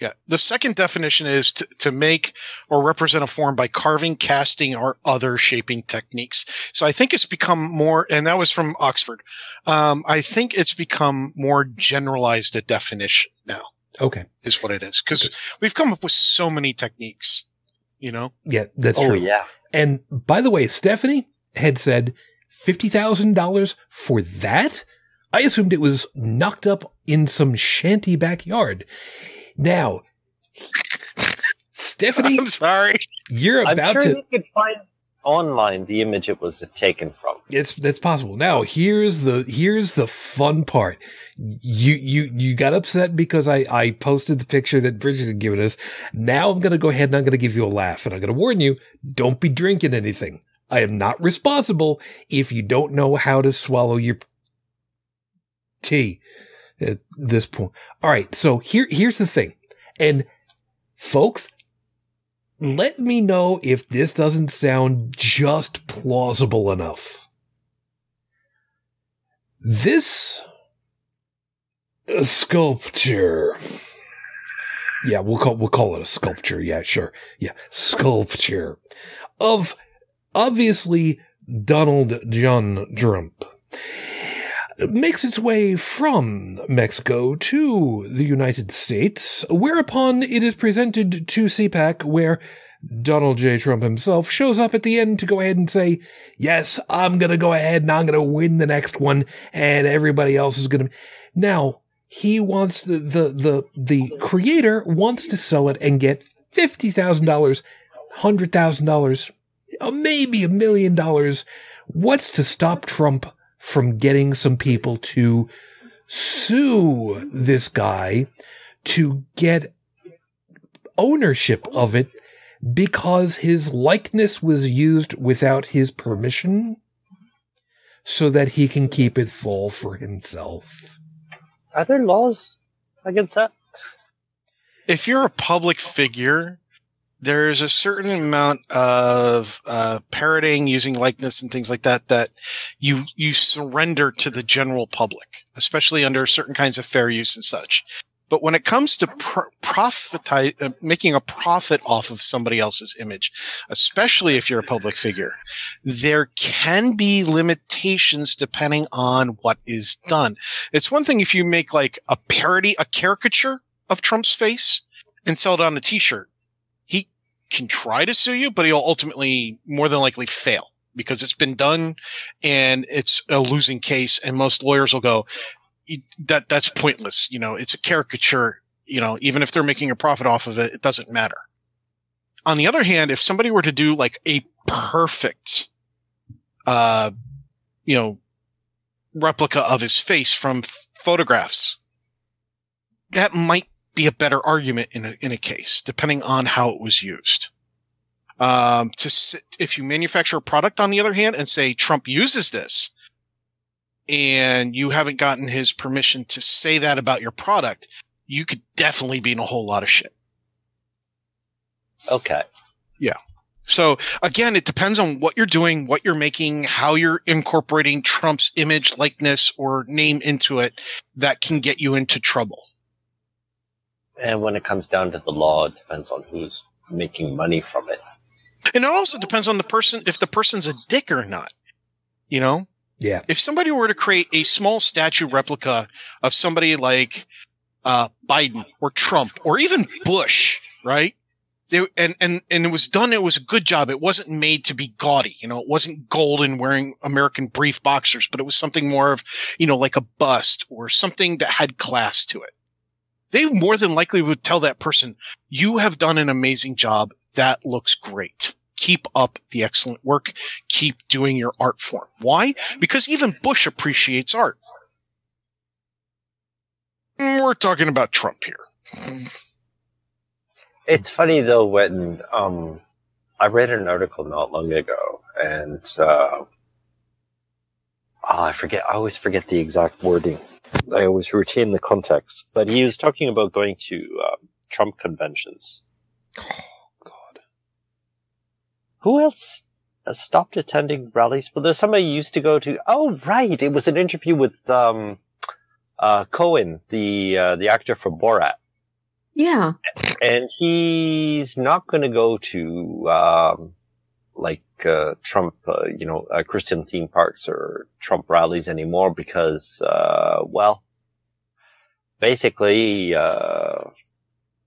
Yeah. The second definition is to, to make or represent a form by carving, casting, or other shaping techniques. So I think it's become more, and that was from Oxford. Um, I think it's become more generalized a definition now, Okay. is what it is. Because we've come up with so many techniques, you know? Yeah, that's oh true. yeah. And by the way, Stephanie had said $50,000 for that? I assumed it was knocked up in some shanty backyard. Now, Stephanie, I'm sorry. you're about I'm sure to. you could find online the image it was taken from. It's that's possible. Now here's the here's the fun part. You you you got upset because I I posted the picture that Bridget had given us. Now I'm gonna go ahead and I'm gonna give you a laugh, and I'm gonna warn you: don't be drinking anything. I am not responsible if you don't know how to swallow your tea at this point. All right, so here here's the thing, and folks, let me know if this doesn't sound just plausible enough. This sculpture. Yeah, we'll call we'll call it a sculpture. Yeah, sure. Yeah, sculpture of obviously Donald John Trump makes its way from Mexico to the United States, whereupon it is presented to CPAC, where Donald J. Trump himself shows up at the end to go ahead and say, yes, I'm going to go ahead and I'm going to win the next one and everybody else is going to. Now, he wants the, the, the, the creator wants to sell it and get $50,000, $100,000, uh, maybe a million dollars. What's to stop Trump from getting some people to sue this guy to get ownership of it because his likeness was used without his permission so that he can keep it full for himself. Are there laws against that? If you're a public figure, there's a certain amount of uh, parroting using likeness and things like that that you you surrender to the general public, especially under certain kinds of fair use and such. But when it comes to pr- profit, uh, making a profit off of somebody else's image, especially if you're a public figure, there can be limitations depending on what is done. It's one thing if you make like a parody, a caricature of Trump's face and sell it on a t-shirt. Can try to sue you, but he'll ultimately more than likely fail because it's been done and it's a losing case. And most lawyers will go, that that's pointless. You know, it's a caricature. You know, even if they're making a profit off of it, it doesn't matter. On the other hand, if somebody were to do like a perfect, uh, you know, replica of his face from photographs, that might be a better argument in a, in a case, depending on how it was used. Um, to sit, if you manufacture a product, on the other hand, and say Trump uses this, and you haven't gotten his permission to say that about your product, you could definitely be in a whole lot of shit. Okay. Yeah. So again, it depends on what you're doing, what you're making, how you're incorporating Trump's image, likeness, or name into it that can get you into trouble. And when it comes down to the law, it depends on who's making money from it. And it also depends on the person, if the person's a dick or not. You know? Yeah. If somebody were to create a small statue replica of somebody like uh, Biden or Trump or even Bush, right? They, and, and, and it was done. It was a good job. It wasn't made to be gaudy. You know, it wasn't gold and wearing American brief boxers, but it was something more of, you know, like a bust or something that had class to it. They more than likely would tell that person, you have done an amazing job. That looks great keep up the excellent work. Keep doing your art form. Why? Because even Bush appreciates art. We're talking about Trump here. It's funny though when um, I read an article not long ago, and uh, oh, I forget. I always forget the exact wording. I always retain the context. But he was talking about going to uh, Trump conventions. Oh, God. Who else has stopped attending rallies? Well, there's somebody used to go to. Oh, right, it was an interview with um, uh, Cohen, the uh, the actor for Borat. Yeah, and he's not going to go to um, like uh, Trump, uh, you know, uh, Christian theme parks or Trump rallies anymore because, uh, well, basically,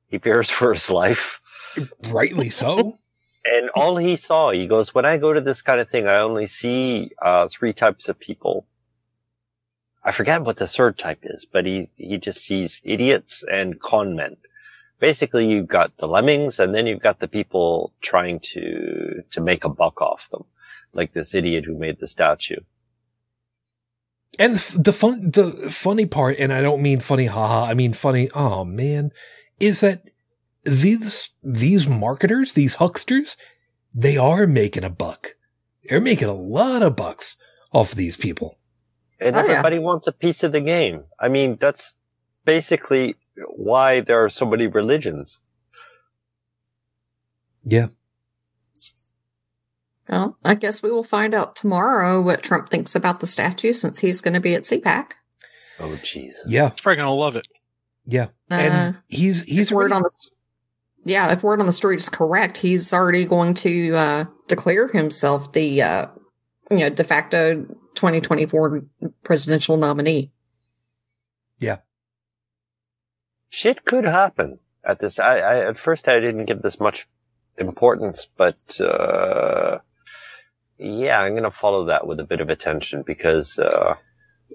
he fears for his life. Rightly so and all he saw, he goes, when I go to this kind of thing, I only see uh, three types of people. I forget what the third type is, but he he just sees idiots and con men. Basically, you've got the lemmings, and then you've got the people trying to to make a buck off them, like this idiot who made the statue. And the fun, the funny part, and I don't mean funny, haha. I mean funny. Oh man, is that these these marketers, these hucksters, they are making a buck. They're making a lot of bucks off these people. And oh, everybody yeah. wants a piece of the game. I mean, that's basically why there are so many religions. Yeah. Well, I guess we will find out tomorrow what Trump thinks about the statue since he's going to be at CPAC. Oh, Jesus. Yeah. He's probably going to love it. Yeah. Uh, and he's, he's word on the yeah, if word on the street is correct, he's already going to uh, declare himself the uh, you know de facto 2024 presidential nominee. Yeah, shit could happen at this. I, I at first I didn't give this much importance, but uh, yeah, I'm going to follow that with a bit of attention because uh,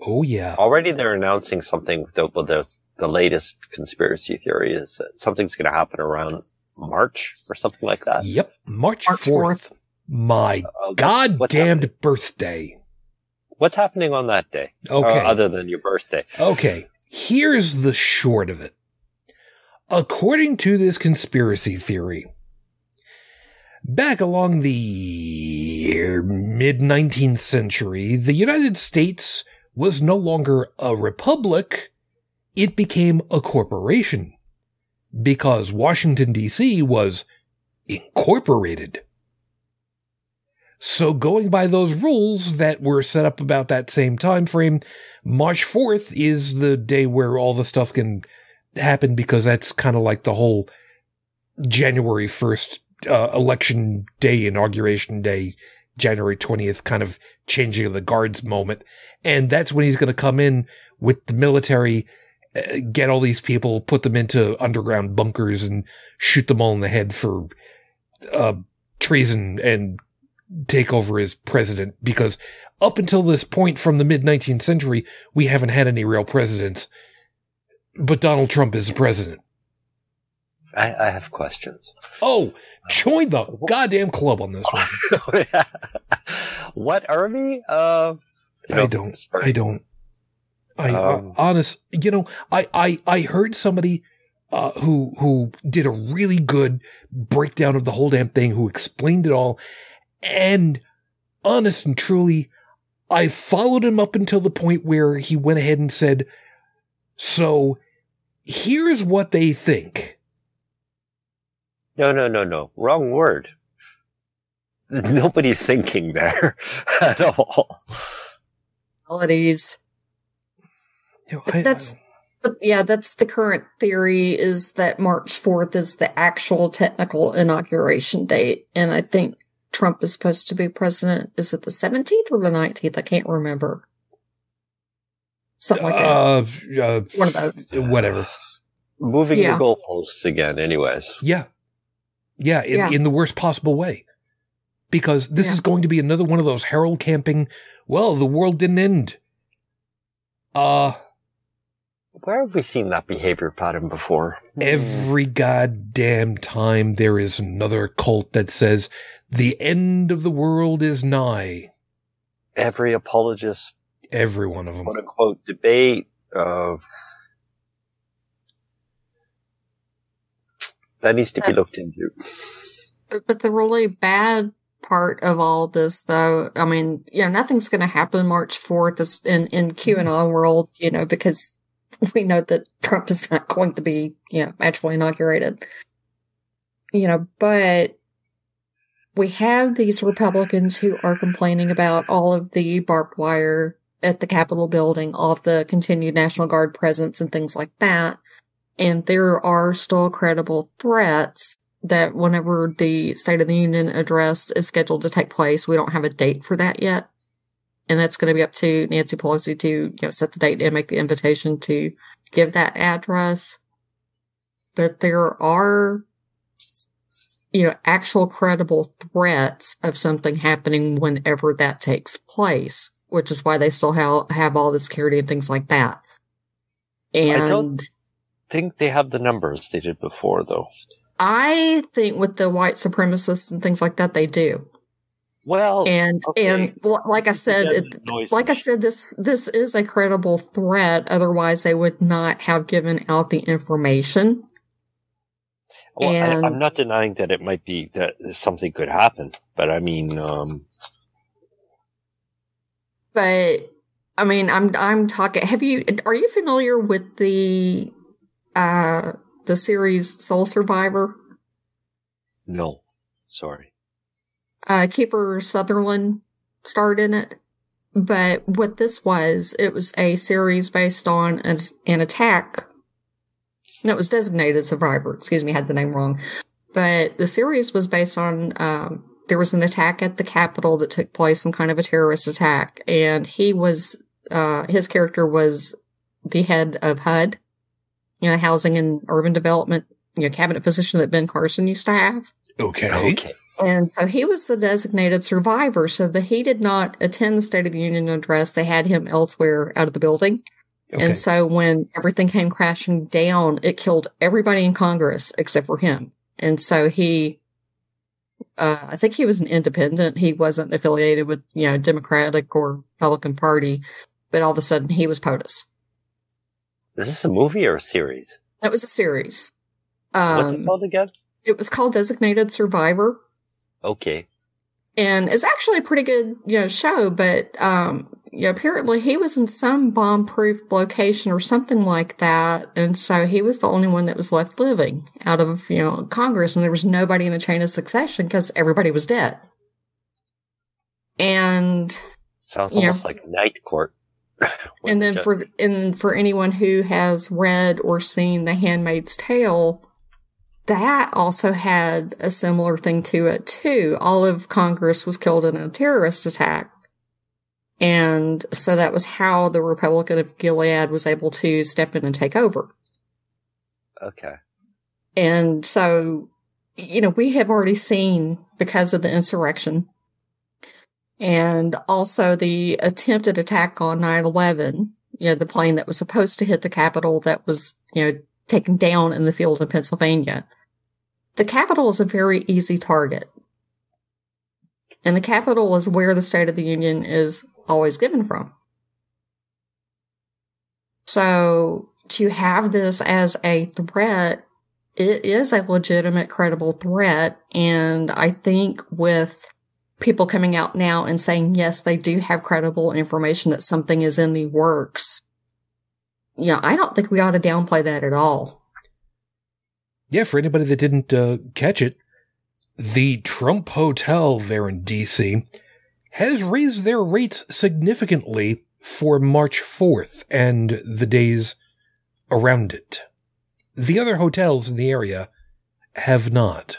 Oh yeah. already they're announcing something. The, well, there's the latest conspiracy theory is that something's going to happen around March or something like that. Yep. March March 4th. My Uh, what's happening? goddamned birthday. What's happening on that day? Okay. Uh, other than your birthday. Okay, here's the short of it. According to this conspiracy theory, back along the mid 19th century, the United States was no longer a republic, it became a corporation because Washington, D.C. was incorporated. So going by those rules that were set up about that same time frame, March 4th is the day where all the stuff can happen because that's kind of like the whole January 1st uh, election day, inauguration day, January 20th kind of changing of the guards moment. And that's when he's going to come in with the military, uh, get all these people, put them into underground bunkers and shoot them all in the head for uh, treason and take over as president because up until this point from the mid 19th century, we haven't had any real presidents. But Donald Trump is the president. I, I have questions. Oh, join the goddamn club on this one. what army? Uh, you I don't. I don't. I Um, uh, honest. You know, I I I heard somebody uh, who who did a really good breakdown of the whole damn thing, who explained it all, and honest and truly, I followed him up until the point where he went ahead and said, "So, here's what they think." No, no, no, no. Wrong word. Nobody's thinking there at all. Holidays. You know, I- That's- But yeah, that's the current theory is that March 4th is the actual technical inauguration date. And I think Trump is supposed to be president. Is it the 17th or the 19th? I can't remember. Something like that. uh, uh, One of those. whatever. Moving Yeah. the goalposts again, anyways. Yeah. Yeah, in, Yeah. in the worst possible way. Because this Yeah. is going to be another one of those Harold camping, well, the world didn't end. Uh, Where have we seen that behavior pattern before? every goddamn time there is another cult that says the end of the world is nigh. Every apologist, Every one of them. quote unquote, debate of that needs to be looked into. But the really bad part of all this, though, I mean, you know, nothing's going to happen March 4th this- in, in QAnon world, you know, because we know that Trump is not going to be, you know, actually inaugurated. You know, but we have these Republicans who are complaining about all of the barbed wire at the Capitol building, of the continued National Guard presence and things like that. And there are still credible threats that whenever the State of the Union address is scheduled to take place, we don't have a date for that yet. And that's going to be up to Nancy Pelosi to you know, set the date and make the invitation to give that address. But there are, you know, actual credible threats of something happening whenever that takes place, which is why they still have, have all the security and things like that. And I don't think they have the numbers they did before, though. I think with the white supremacists and things like that, they do. Well, And okay. and like I said, it, like I said, this this is a credible threat. Otherwise, they would not have given out the information. Well, I, I'm not denying that it might be that something could happen, but I mean, um, But I mean, I'm I'm talking. Have you are you familiar with the uh the series Soul Survivor? no, sorry. uh, Kiefer Sutherland starred in it. But what this was, it was a series based on an, an attack. No, it was designated survivor. Excuse me, I had the name wrong. But the series was based on um, there was an attack at the Capitol that took place, some kind of a terrorist attack, and he was uh, his character was the head of HUD, you know, Housing and Urban Development, you know, cabinet position that Ben Carson used to have Okay. Okay. And so he was the designated survivor. So that he did not attend the State of the Union address. They had him elsewhere out of the building. Okay. And so when everything came crashing down, it killed everybody in Congress except for him. And so he, uh, I think he was an independent. He wasn't affiliated with, you know, Democratic or Republican Party, but all of a sudden he was POTUS. Is this a movie or a series? That was a series. What's it Um, called again? it was called Designated Survivor. Okay. And it's actually a pretty good you know show but um you know, apparently he was in some bomb proof location or something like that and so he was the only one that was left living out of you know congress and there was nobody in the chain of succession because everybody was dead and Sounds almost like Night Court. And then for and for anyone who has read or seen the handmaid's tale that also had a similar thing to it too. All of congress was killed in a terrorist attack. And so that was how the republican of gilead was able to step in and take over. Okay. and so you know we have already seen because of the insurrection and also the attempted attack on 9-11 you know the plane that was supposed to hit the capitol that was you know taken down in the field in pennsylvania the capitol is a very easy target and the capitol is where the state of the union is always given from so to have this as a threat it is a legitimate, credible threat. And I think with people coming out now and saying, yes, they do have credible information that something is in the works. Yeah, I don't think we ought to downplay that at all. Yeah, for anybody that didn't uh, catch it, the Trump Hotel there in DC has raised their rates significantly for March 4th and the days around it. The other hotels in the area have not.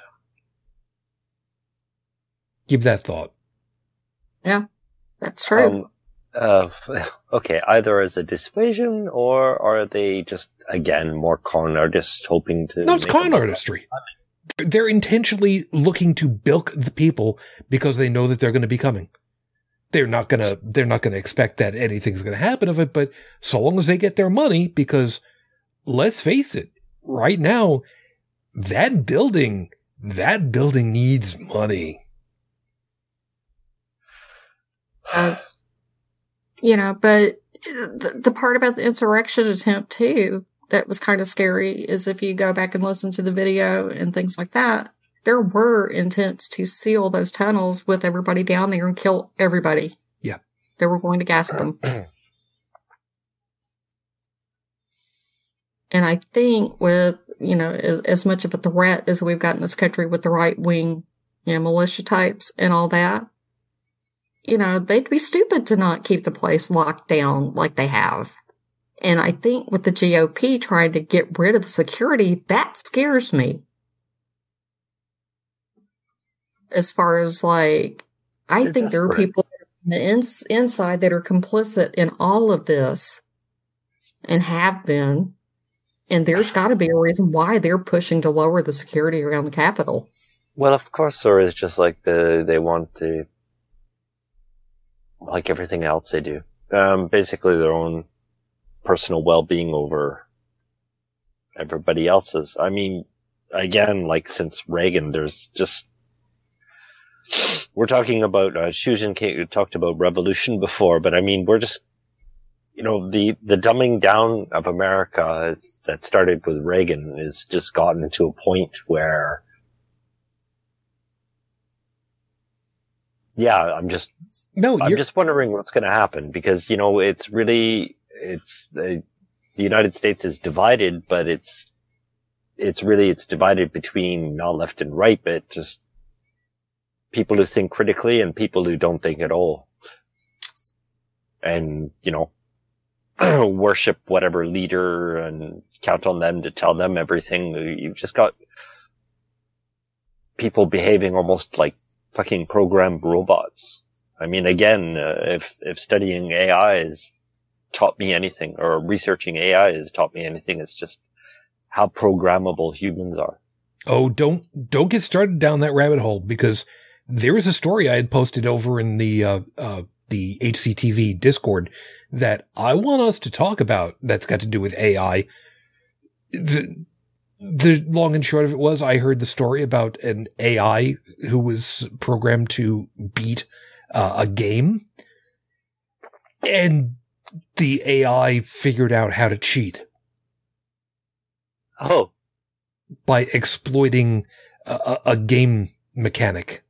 Give that thought. Yeah, that's true. Um, uh, okay, either as a dissuasion or are they just again more con artists hoping to? No, it's con a- artistry. They're intentionally looking to bilk the people because they know that they're going to be coming. They're not going to, they're not going to expect that anything's going to happen of it, but so long as they get their money, because let's face it, right now, that building, that building needs money. As, you know, but the, the part about the insurrection attempt too, that was kind of scary is if you go back and listen to the video and things like that, there were intents to seal those tunnels with everybody down there and kill everybody. Yeah. They were going to gas them. And I think with, you know, as, as much of a threat as we've got in this country with the right wing, you know, militia types and all that, you know, they'd be stupid to not keep the place locked down like they have. And I think with the GOP trying to get rid of the security, that scares me. As far as like, I They're think there are people on the ins- inside that are complicit in all of this and have been. And there's got to be a reason why they're pushing to lower the security around the Capitol. Well, of course, or it's just like the they want to, like everything else they do. Um, basically their own personal well-being over everybody else's. I mean, again, like since Reagan, there's just we're talking about uh, Susan K- talked about revolution before, but I mean, we're just you know the the dumbing down of America is, that started with Reagan has just gotten to a point where yeah, I'm just No, I'm just wondering what's going to happen because you know it's really it's the, the United States is divided, but it's it's really it's divided between not left and right, but just people who think critically and people who don't think at all, and you know worship whatever leader and count on them to tell them everything. You've just got people behaving almost like fucking programmed robots. I mean, again, uh, if if studying AI has taught me anything, or researching AI has taught me anything, it's just how programmable humans are. Oh, don't don't get started down that rabbit hole because there is a story I had posted over in the uh, uh, the HCTV Discord that I want us to talk about. That's got to do with AI. The the long and short of it was I heard the story about an AI who was programmed to beat uh, a game, and the AI figured out how to cheat Oh, by exploiting a, a, a game mechanic.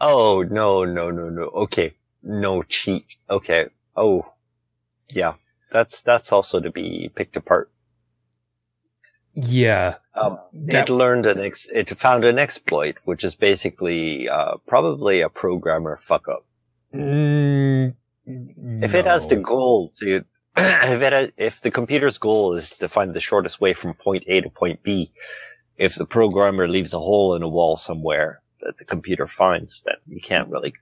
oh no, no, no, no. Okay, no cheat. Okay. Oh, yeah. That's that's also to be picked apart. Yeah, Um, That- it learned an ex- it found an exploit, which is basically uh, probably a programmer fuck up. Mm, If it has the goal to, if it has, if the computer's goal is to find the shortest way from point A to point B, if the programmer leaves a hole in a wall somewhere that the computer finds, then you can't really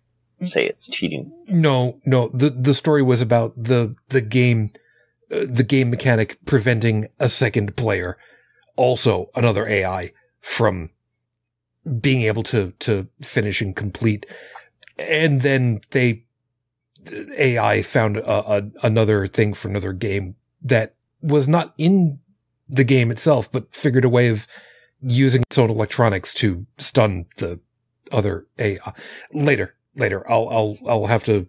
say it's cheating. No, no. The the story was about the the game, uh, the game mechanic preventing a second player, also another AI, from being able to to finish and complete. And then they AI found a, a another thing for another game that was not in the game itself, but figured a way of using its own electronics to stun the other AI. Later, later, I'll I'll I'll have to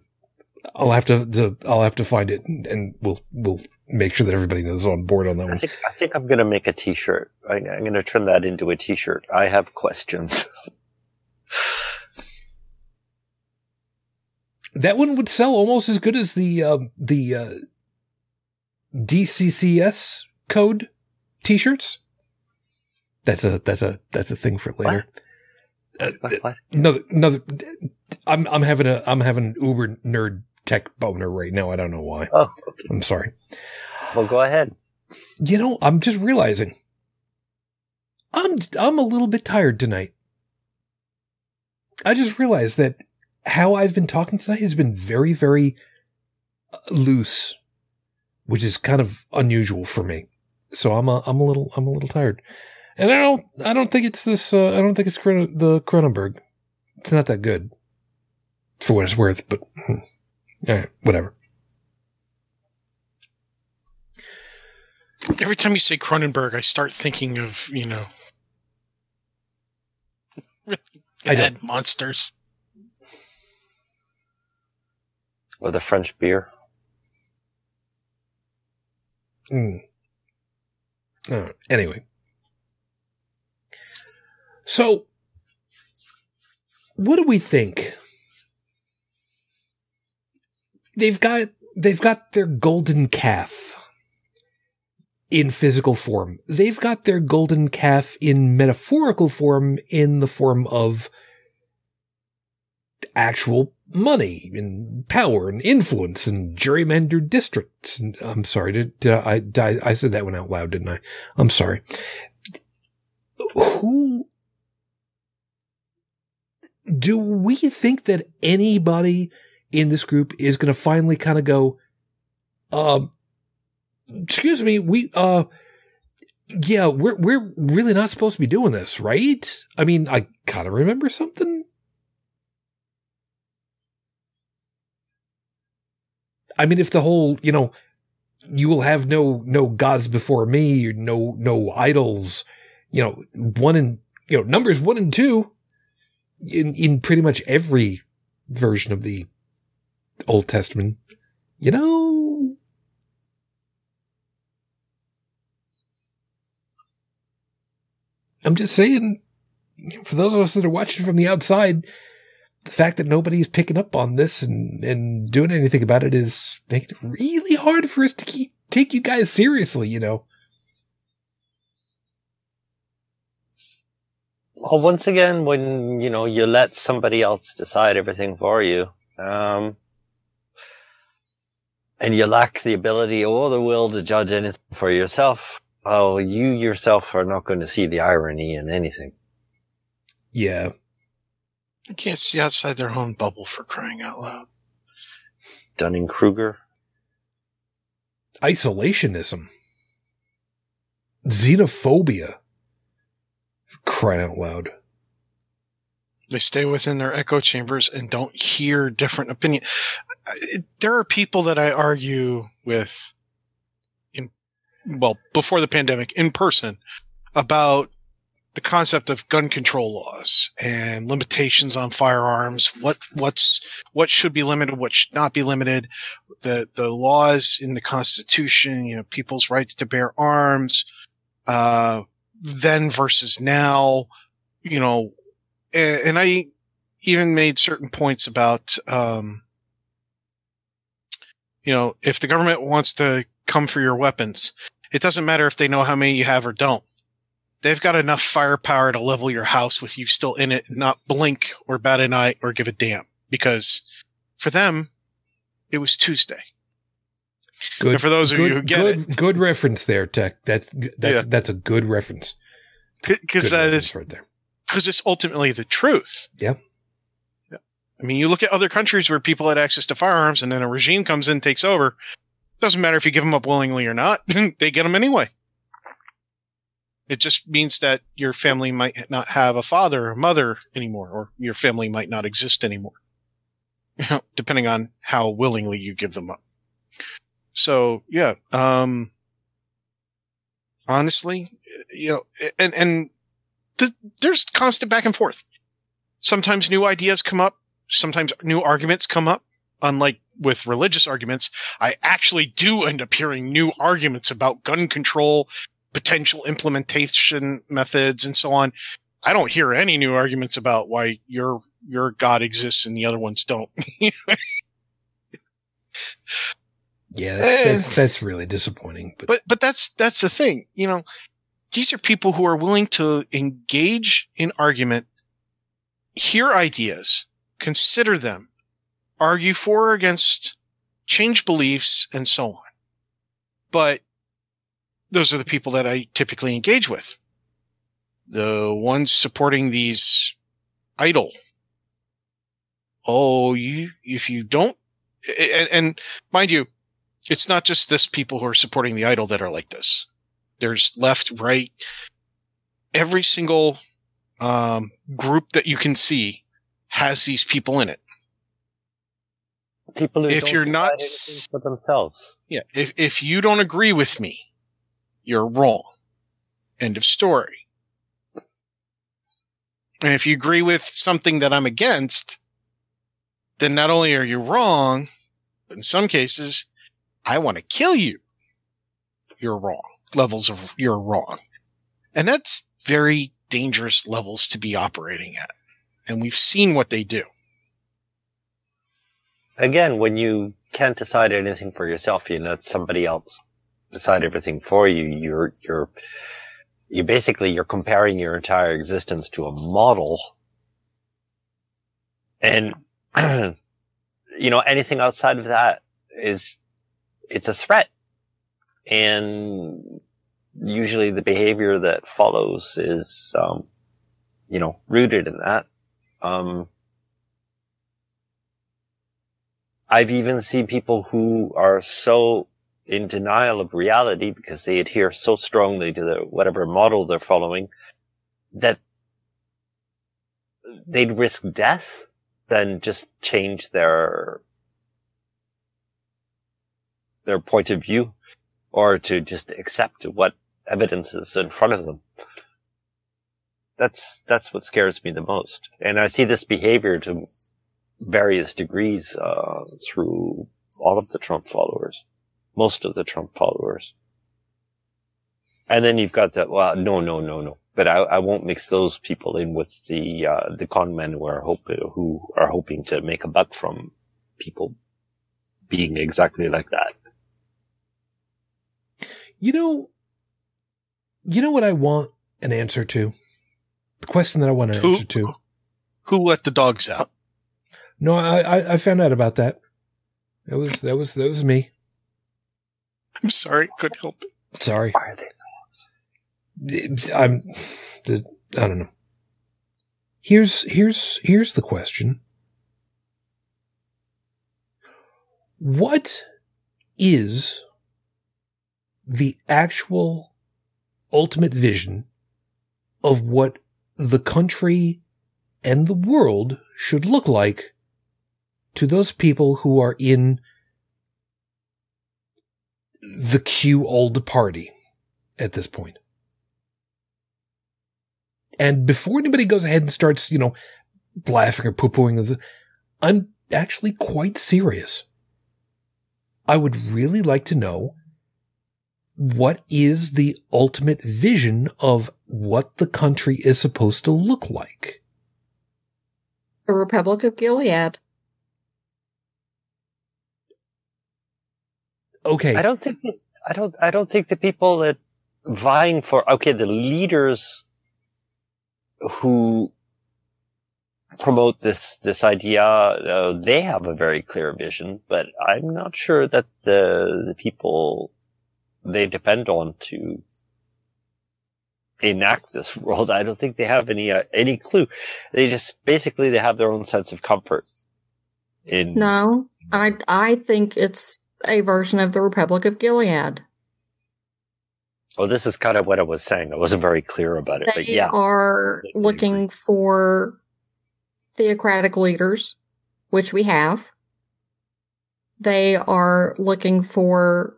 I'll have to, to I'll have to find it and, and we'll we'll make sure that everybody knows on board on that I one. think I think I'm gonna make a T-shirt. I, I'm gonna turn that into a T-shirt. I have questions. That one would sell almost as good as the uh, the uh, DCCS code T-shirts. That's a that's a that's a thing for later. Uh, What- what? another another. I'm I'm having a I'm having an uber nerd tech boner right now. I don't know why. Oh, okay. I'm sorry. Well, go ahead. You know, I'm just realizing I'm I'm a little bit tired tonight. I just realized that how I've been talking tonight has been very very uh, loose, which is kind of unusual for me. So I'm a I'm a little I'm a little tired. And I don't I don't think it's this uh, I don't think it's the Kronenbourg. It's not that good for what it's worth, but all right, whatever. Every time you say Cronenberg, I start thinking of, you know, I bad monsters. Or the French beer. Mm. All right. Anyway. So, what do we think? They've got they've got their golden calf in physical form. They've got their golden calf in metaphorical form in the form of actual money and power and influence and gerrymandered districts. I'm sorry, did, did I, did I, I said that one out loud, didn't I? I'm sorry. Who do we think that anybody in this group is going to finally kind of go, um, excuse me, we, uh, yeah, we're, we're really not supposed to be doing this, right? I mean, I kind of remember something. I mean, if the whole, you know, you will have no, no gods before me, no, no idols, you know, one and, you know, numbers one and two in, in pretty much every version of the Old Testament, you know, I'm just saying, for those of us that are watching from the outside, the fact that nobody's picking up on this and, and doing anything about it is making it really hard for us to keep, take you guys seriously, you know. Well, once again, when you know you let somebody else decide everything for you, um, and you lack the ability or the will to judge anything for yourself, well, you yourself are not going to see the irony in anything. Yeah. I can't see outside their own bubble for crying out loud. Dunning Kruger. Isolationism. Xenophobia. crying out loud. They stay within their echo chambers and don't hear different opinion. There are people that I argue with in well before the pandemic in person about the concept of gun control laws and limitations on firearms. What what's what should be limited, what should not be limited. The the laws in the Constitution, you know, people's rights to bear arms, uh, then versus now, you know, and, and I even made certain points about, um, you know, if the government wants to come for your weapons, it doesn't matter if they know how many you have or don't. They've got enough firepower to level your house with you still in it, not blink or bat an eye or give a damn. Because for them, it was Tuesday. Good. And for those of good, you who get good, good reference there, Tech. That's that's Yeah. that's a good reference. Because that is right there. because it's ultimately the truth. Yeah. I mean, you look at other countries where people had access to firearms, and then a regime comes in, takes over. Doesn't matter if you give them up willingly or not; they get them anyway. It just means that your family might not have a father or mother anymore, or your family might not exist anymore, depending on how willingly you give them up. So, yeah, um, honestly, you know, and and th- there's constant back and forth. Sometimes new ideas come up. Sometimes new arguments come up. Unlike with religious arguments, I actually do end up hearing new arguments about gun control, potential implementation methods, and so on. I don't hear any new arguments about why your your God exists and the other ones don't. Yeah, Eh. that's, that's that's really disappointing. But, but but that's that's the thing you know these are people who are willing to engage in argument hear ideas consider them argue for or against change beliefs and so on. But those are the people that i typically engage with. The ones supporting these idle oh you if you don't and, and mind you it's not just this people who are supporting the idol that are like this. There's left, right, every single um, group that you can see has these people in it. People who If don't you're not for themselves. Yeah, if if you don't agree with me, you're wrong. End of story. And if you agree with something that I'm against, then not only are you wrong, but in some cases, I want to kill you. You're wrong. Levels of you're wrong. And that's very dangerous levels to be operating at. And we've seen what they do. Again, when you can't decide anything for yourself, you let somebody else decide everything for you. You're you're you basically you're comparing your entire existence to a model, and you know anything outside of that is it's a threat, and usually the behavior that follows is um, you know rooted in that. Um, I've even seen people who are so in denial of reality because they adhere so strongly to the whatever model they're following that they'd risk death than just change their their point of view or to just accept what evidence is in front of them. That's that's what scares me the most. And I see this behavior to various degrees uh, through all of the Trump followers, most of the Trump followers. And then you've got that. Well, no, no, no, no. But I, I won't mix those people in with the uh, the con men who are hoping who are hoping to make a buck from people being exactly like that. you know, you know what I want an answer to. The question that I want to Who- answer to. Who let the dogs out? No, I, I I found out about that. That was that was that was me. I'm sorry, couldn't help it. Sorry. Are they? I'm I don't know. Here's here's here's the question. What is the actual ultimate vision of what the country and the world should look like to those people who are in the Q old party at this point. And before anybody goes ahead and starts, you know, laughing or poo-pooing, I'm actually quite serious. I would really like to know what is the ultimate vision of what the country is supposed to look like? The Republic of Gilead. Okay. I don't think this, I don't I don't think the people that vying for okay the leaders who promote this this idea uh, they have a very clear vision but I'm not sure that the the people they depend on to enact this world I don't think they have any uh, any clue they just basically they have their own sense of comfort in No, I I think it's a version of the Republic of Gilead. Oh, this is kind of what I was saying. I wasn't very clear about it, They but yeah. are looking for theocratic leaders, which we have. They are looking for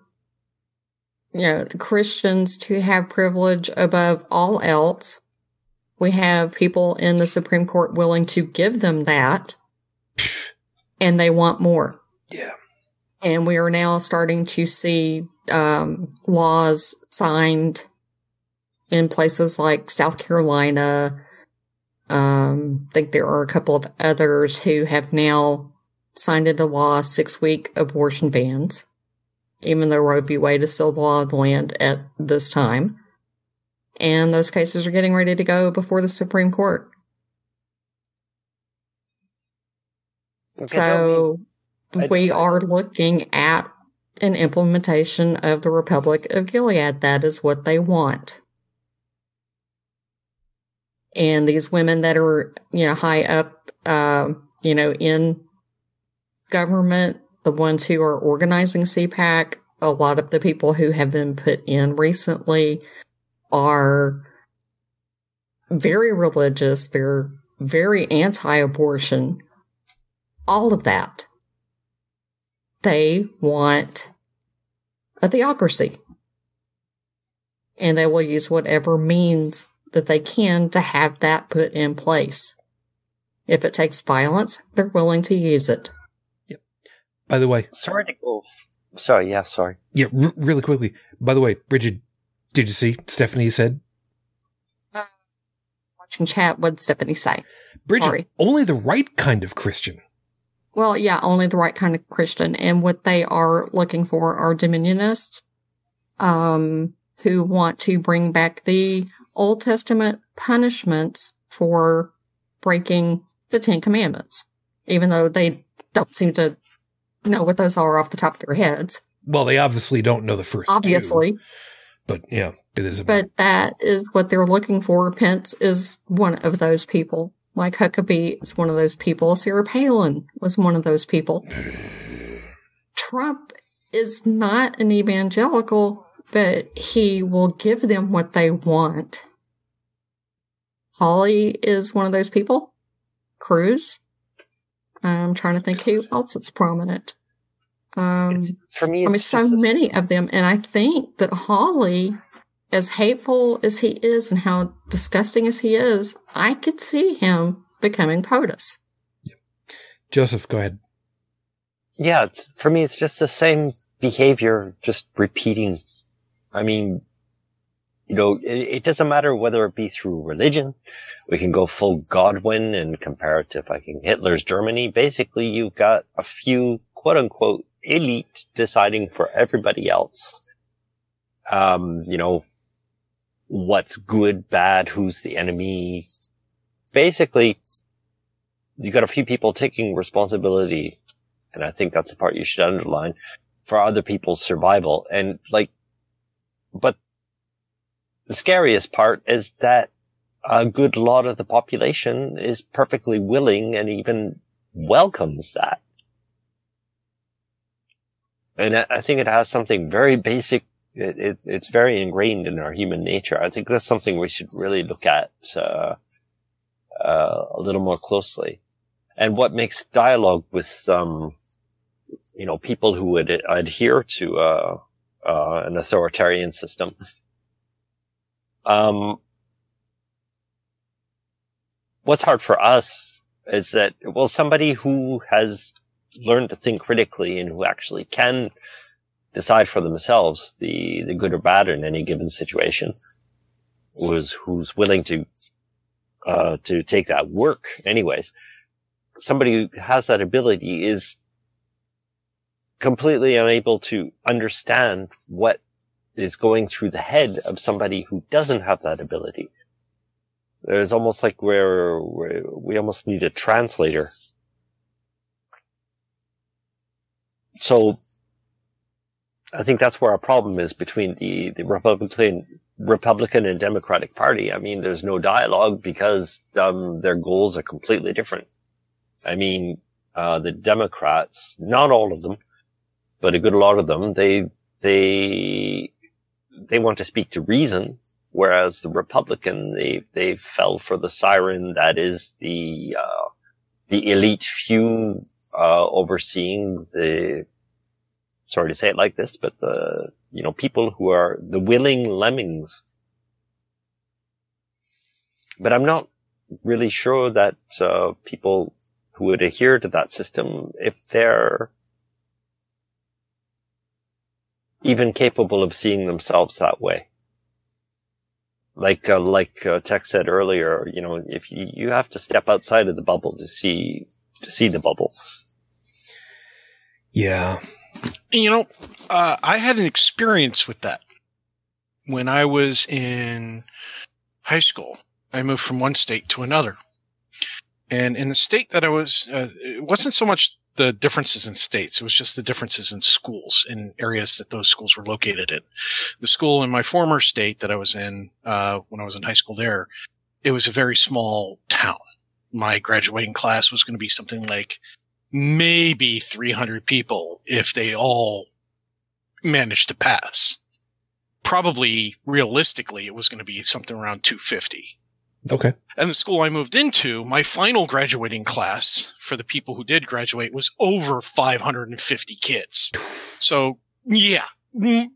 you know Christians to have privilege above all else. We have people in the Supreme Court willing to give them that, and they want more. yeah. and we are now starting to see um, laws signed in places like South Carolina. Um, I think there are a couple of others who have now signed into law six week abortion bans, even though Roe v. Wade is still the law of the land at this time. And those cases are getting ready to go before the Supreme Court. Okay, So we are looking at an implementation of the Republic of Gilead. That is what they want. And these women that are, you know, high up, um, you know, in government, the ones who are organizing CPAC, a lot of the people who have been put in recently are very religious. They're very anti abortion. All of that. They want a theocracy. And they will use whatever means that they can to have that put in place. If it takes violence, they're willing to use it. By the way, Sorry to go. Sorry, yeah, sorry. yeah, r- really quickly. By the way, Bridget, did you see Stephanie said? Watching chat, what did Stephanie say? Bridget, Sorry. only the right kind of Christian. Well, yeah, only the right kind of Christian. And what they are looking for are dominionists, um, who want to bring back the Old Testament punishments for breaking the Ten Commandments, even though they don't seem to know what those are off the top of their heads. Well, they obviously don't know the first. two, Obviously, but yeah, it is. But that is what they're looking for. Pence is one of those people. Mike Huckabee is one of those people. Sarah Palin was one of those people. Trump is not an evangelical, but he will give them what they want. Hawley is one of those people. Cruz. I'm trying to think who else is prominent. Um, It's, for me, I mean, so a- many of them. And I think that Hawley, as hateful as he is and how disgusting as he is, I could see him becoming POTUS. Joseph, go ahead. yeah, it's, for me, it's just the same behavior, just repeating. I mean, you know, it, it doesn't matter whether it be through religion. We can go full Godwin and compare it to fucking Hitler's Germany. Basically, you've got a few quote unquote elite deciding for everybody else. Um, you know, what's good, bad, who's the enemy. Basically, you've got a few people taking responsibility and I think that's the part you should underline for other people's survival. And like, but the scariest part is that a good lot of the population is perfectly willing and even welcomes that. And I think it has something very basic. It, it's, it's very ingrained in our human nature. I think that's something we should really look at, uh, uh, a little more closely. And what makes dialogue with, um, you know, people who would adhere to, uh, uh, an authoritarian system, um, what's hard for us is that, well, somebody who has learned to think critically and who actually can decide for themselves the, the good or bad in any given situation was who's willing to uh, to take that work anyways. Somebody who has that ability is completely unable to understand what is going through the head of somebody who doesn't have that ability there's almost like where we almost need a translator so I think that's where our problem is between the, the Republican, Republican and Democratic Party. I mean, there's no dialogue because, um, their goals are completely different. I mean, uh, the Democrats, not all of them, but a good lot of them, they, they, they want to speak to reason, whereas the Republican, they, they fell for the siren that is the, uh, the elite few, uh, overseeing the, sorry to say it like this, but the, you know, people who are the willing lemmings. But I'm not really sure that, uh, people who would adhere to that system, if they're even capable of seeing themselves that way. Like, uh, like uh, Tech said earlier, you know, if you, you have to step outside of the bubble to see, to see the bubble. Yeah. You know, uh, I had an experience with that when I was in high school. I moved from one state to another. And in the state that I was, uh, it wasn't so much the differences in states. It was just the differences in schools in areas that those schools were located in. The school in my former state that I was in, uh, when I was in high school there, it was a very small town. My graduating class was going to be something like maybe 300 people if they all managed to pass. Probably realistically, it was going to be something around 250. Okay. And the school I moved into, my final graduating class for the people who did graduate was over 550 kids. So, yeah. Mm,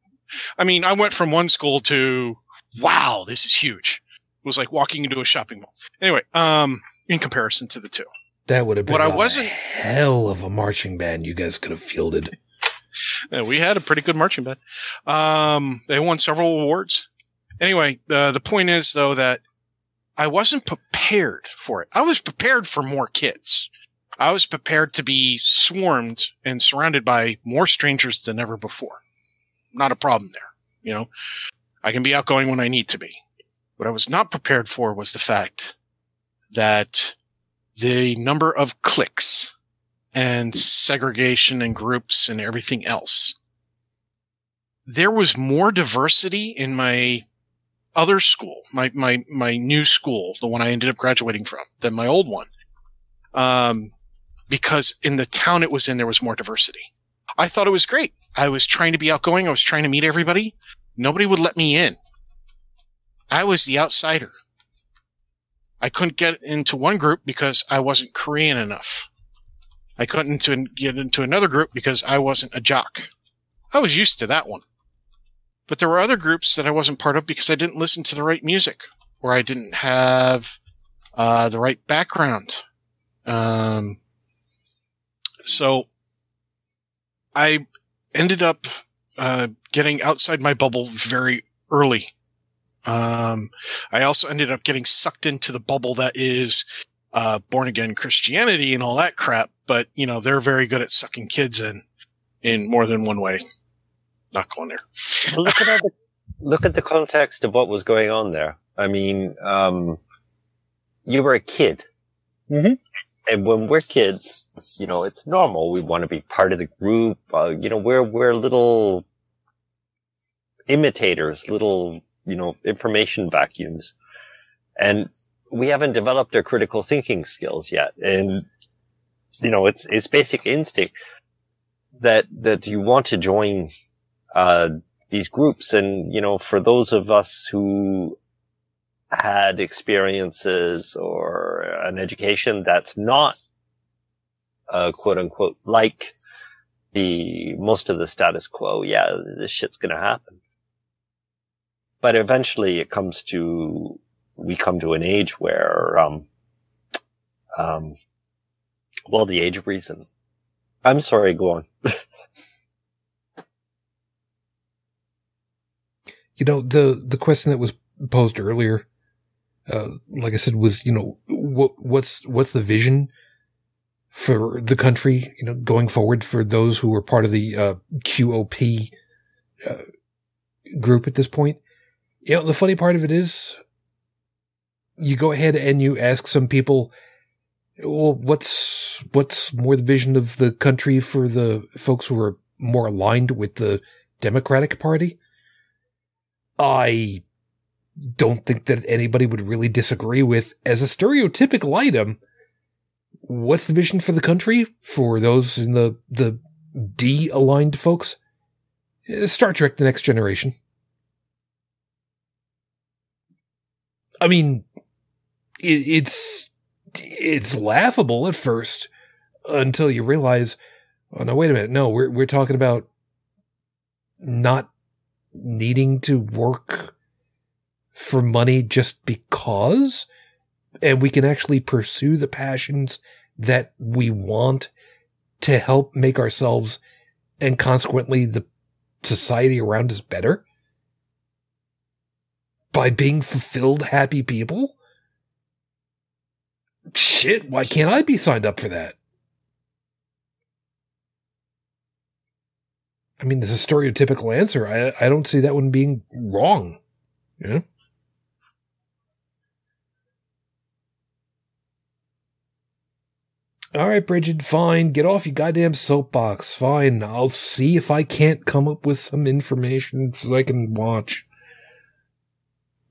I mean, I went from one school to, wow, this is huge. It was like walking into a shopping mall. Anyway, um, in comparison to the two. That would have been What I wasn't- hell of a marching band you guys could have fielded. Yeah, we had a pretty good marching band. Um, they won several awards. Anyway, the the point is though that I wasn't prepared for it. I was prepared for more kids. I was prepared to be swarmed and surrounded by more strangers than ever before. Not a problem there. You know, I can be outgoing when I need to be. What I was not prepared for was the fact that the number of cliques and segregation and groups and everything else. There was more diversity in my other school, my, my, my new school, the one I ended up graduating from, than my old one. Um, because in the town it was in, there was more diversity. I thought it was great. I was trying to be outgoing. I was trying to meet everybody. Nobody would let me in. I was the outsider. I couldn't get into one group because I wasn't Korean enough. I couldn't get into another group because I wasn't a jock. I was used to that one. But there were other groups that I wasn't part of because I didn't listen to the right music or I didn't have uh, the right background. Um, so I ended up uh, getting outside my bubble very early. Um, I also ended up getting sucked into the bubble that is uh, born again Christianity and all that crap. But you know they're very good at sucking kids in in more than one way. Not going there. Well, look at all the look at the context of what was going on there. I mean, um, you were a kid, Mhm. and when we're kids, you know, it's normal. We want to be part of the group. Uh, you know, we're we're little imitators, little you know, information vacuums, and we haven't developed our critical thinking skills yet. And you know, it's it's basic instinct that that you want to join uh, these groups. And, you know, for those of us who had experiences or an education that's not uh, quote unquote like the most of the status quo, yeah, this shit's gonna happen. But eventually it comes to we come to an age where um um well the age of reason. I'm sorry, go on. you know, the the question that was posed earlier, uh, like I said, was you know what what's what's the vision for the country, you know, going forward for those who are part of the uh, QOP uh, group at this point. You know, the funny part of it is, you go ahead and you ask some people, well, what's what's more the vision of the country for the folks who are more aligned with the Democratic Party? I don't think that anybody would really disagree with as a stereotypical item. What's the vision for the country for those in the, the D aligned folks? Uh, Star Trek The Next Generation. I mean, it, it's, it's laughable at first until you realize, oh no, wait a minute. No, we're, we're talking about not needing to work for money just because? And we can actually pursue the passions that we want to help make ourselves and consequently the society around us better? By being fulfilled happy people? Shit why can't i be signed up for that I mean, it's a stereotypical answer. I, I don't see that one being wrong. Yeah. All right, Bridget, fine. Get off your goddamn soapbox. Fine. I'll see if I can't come up with some information so I can watch.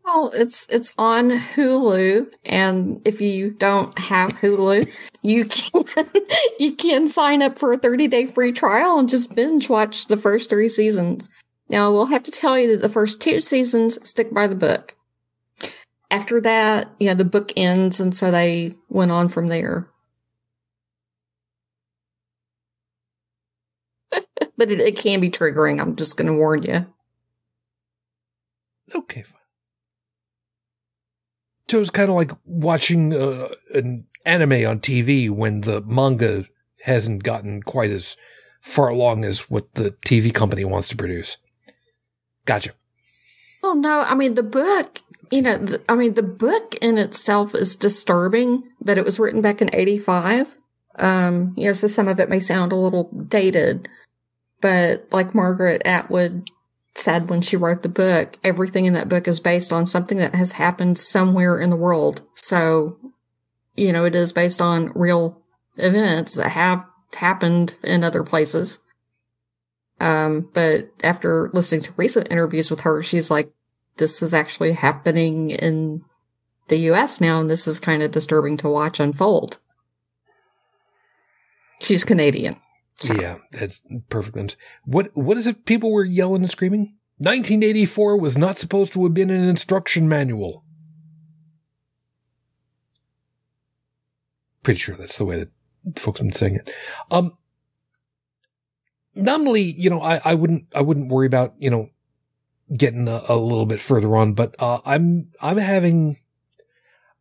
Well, it's it's on Hulu, and if you don't have Hulu, you can you can sign up for a 30 day free trial and just binge watch the first three seasons. Now, we'll have to tell you that the first two seasons stick by the book. After that, you know, the book ends, and so they went on from there. but it, it can be triggering. I'm just going to warn you. Okay, fine. So it's kind of like watching uh, an anime on TV when the manga hasn't gotten quite as far along as what the TV company wants to produce. Gotcha. Well, no, I mean, the book, you know, the, I mean, the book in itself is disturbing, but it was written back in 85. Um, you know, so some of it may sound a little dated, but like Margaret Atwood said when she wrote the book, everything in that book is based on something that has happened somewhere in the world. So, you know, it is based on real events that have happened in other places. Um, but after listening to recent interviews with her, she's like, this is actually happening in the US now, and this is kind of disturbing to watch unfold. She's Canadian. Yeah, that's perfect. What what is it people were yelling and screaming? 1984 was not supposed to have been an instruction manual. Pretty sure that's the way that folks have been saying it. Um, nominally, you know, I, I wouldn't, I wouldn't worry about, you know, getting a, a little bit further on, but, uh, I'm, I'm having,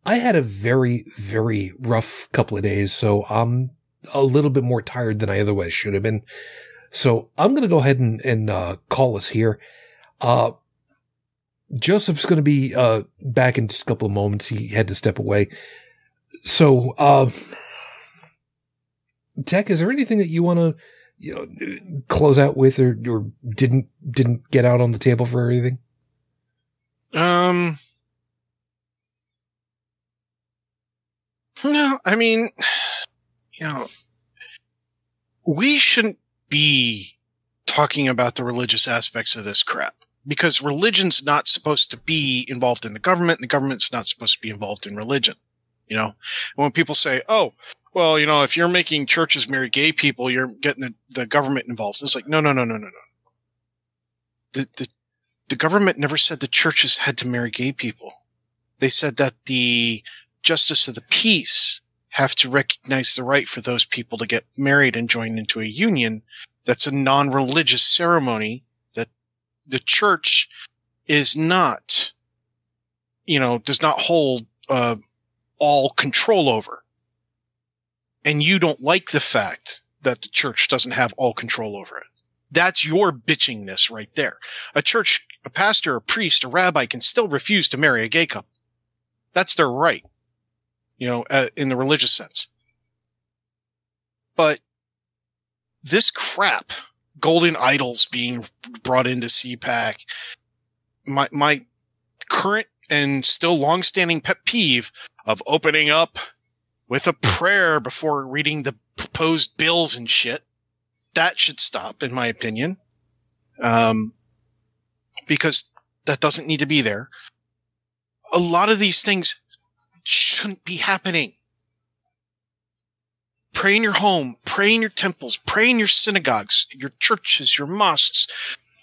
I had a very, very rough couple of days. So I'm a little bit more tired than I otherwise should have been. So I'm going to go ahead and, and, uh, call us here. Uh, Joseph's going to be, uh, back in just a couple of moments. He had to step away. So, uh, Tech, is there anything that you want to, you know, close out with or, or didn't, didn't get out on the table for anything? Um, no, I mean, you know, we shouldn't be talking about the religious aspects of this crap because religion's not supposed to be involved in the government and the government's not supposed to be involved in religion. You know, when people say, "Oh, well, you know, if you're making churches marry gay people, you're getting the, the government involved." It's like, no, no, no, no, no, no. The, the the government never said the churches had to marry gay people. they said that the justice of the peace have to recognize the right for those people to get married and join into a union. That's a non-religious ceremony that the church is not you know does not hold uh, all control over. And you don't like the fact that the church doesn't have all control over it. That's your bitchingness right there. A church a pastor a priest a rabbi can still refuse to marry a gay couple. That's their right you know uh, in the religious sense but this crap, golden idols being brought into CPAC, my my current and still long-standing pet peeve of opening up with a prayer before reading the proposed bills and shit. That should stop, in my opinion, um, because that doesn't need to be there. A lot of these things shouldn't be happening. Pray in your home, pray in your temples, pray in your synagogues, your churches, your mosques.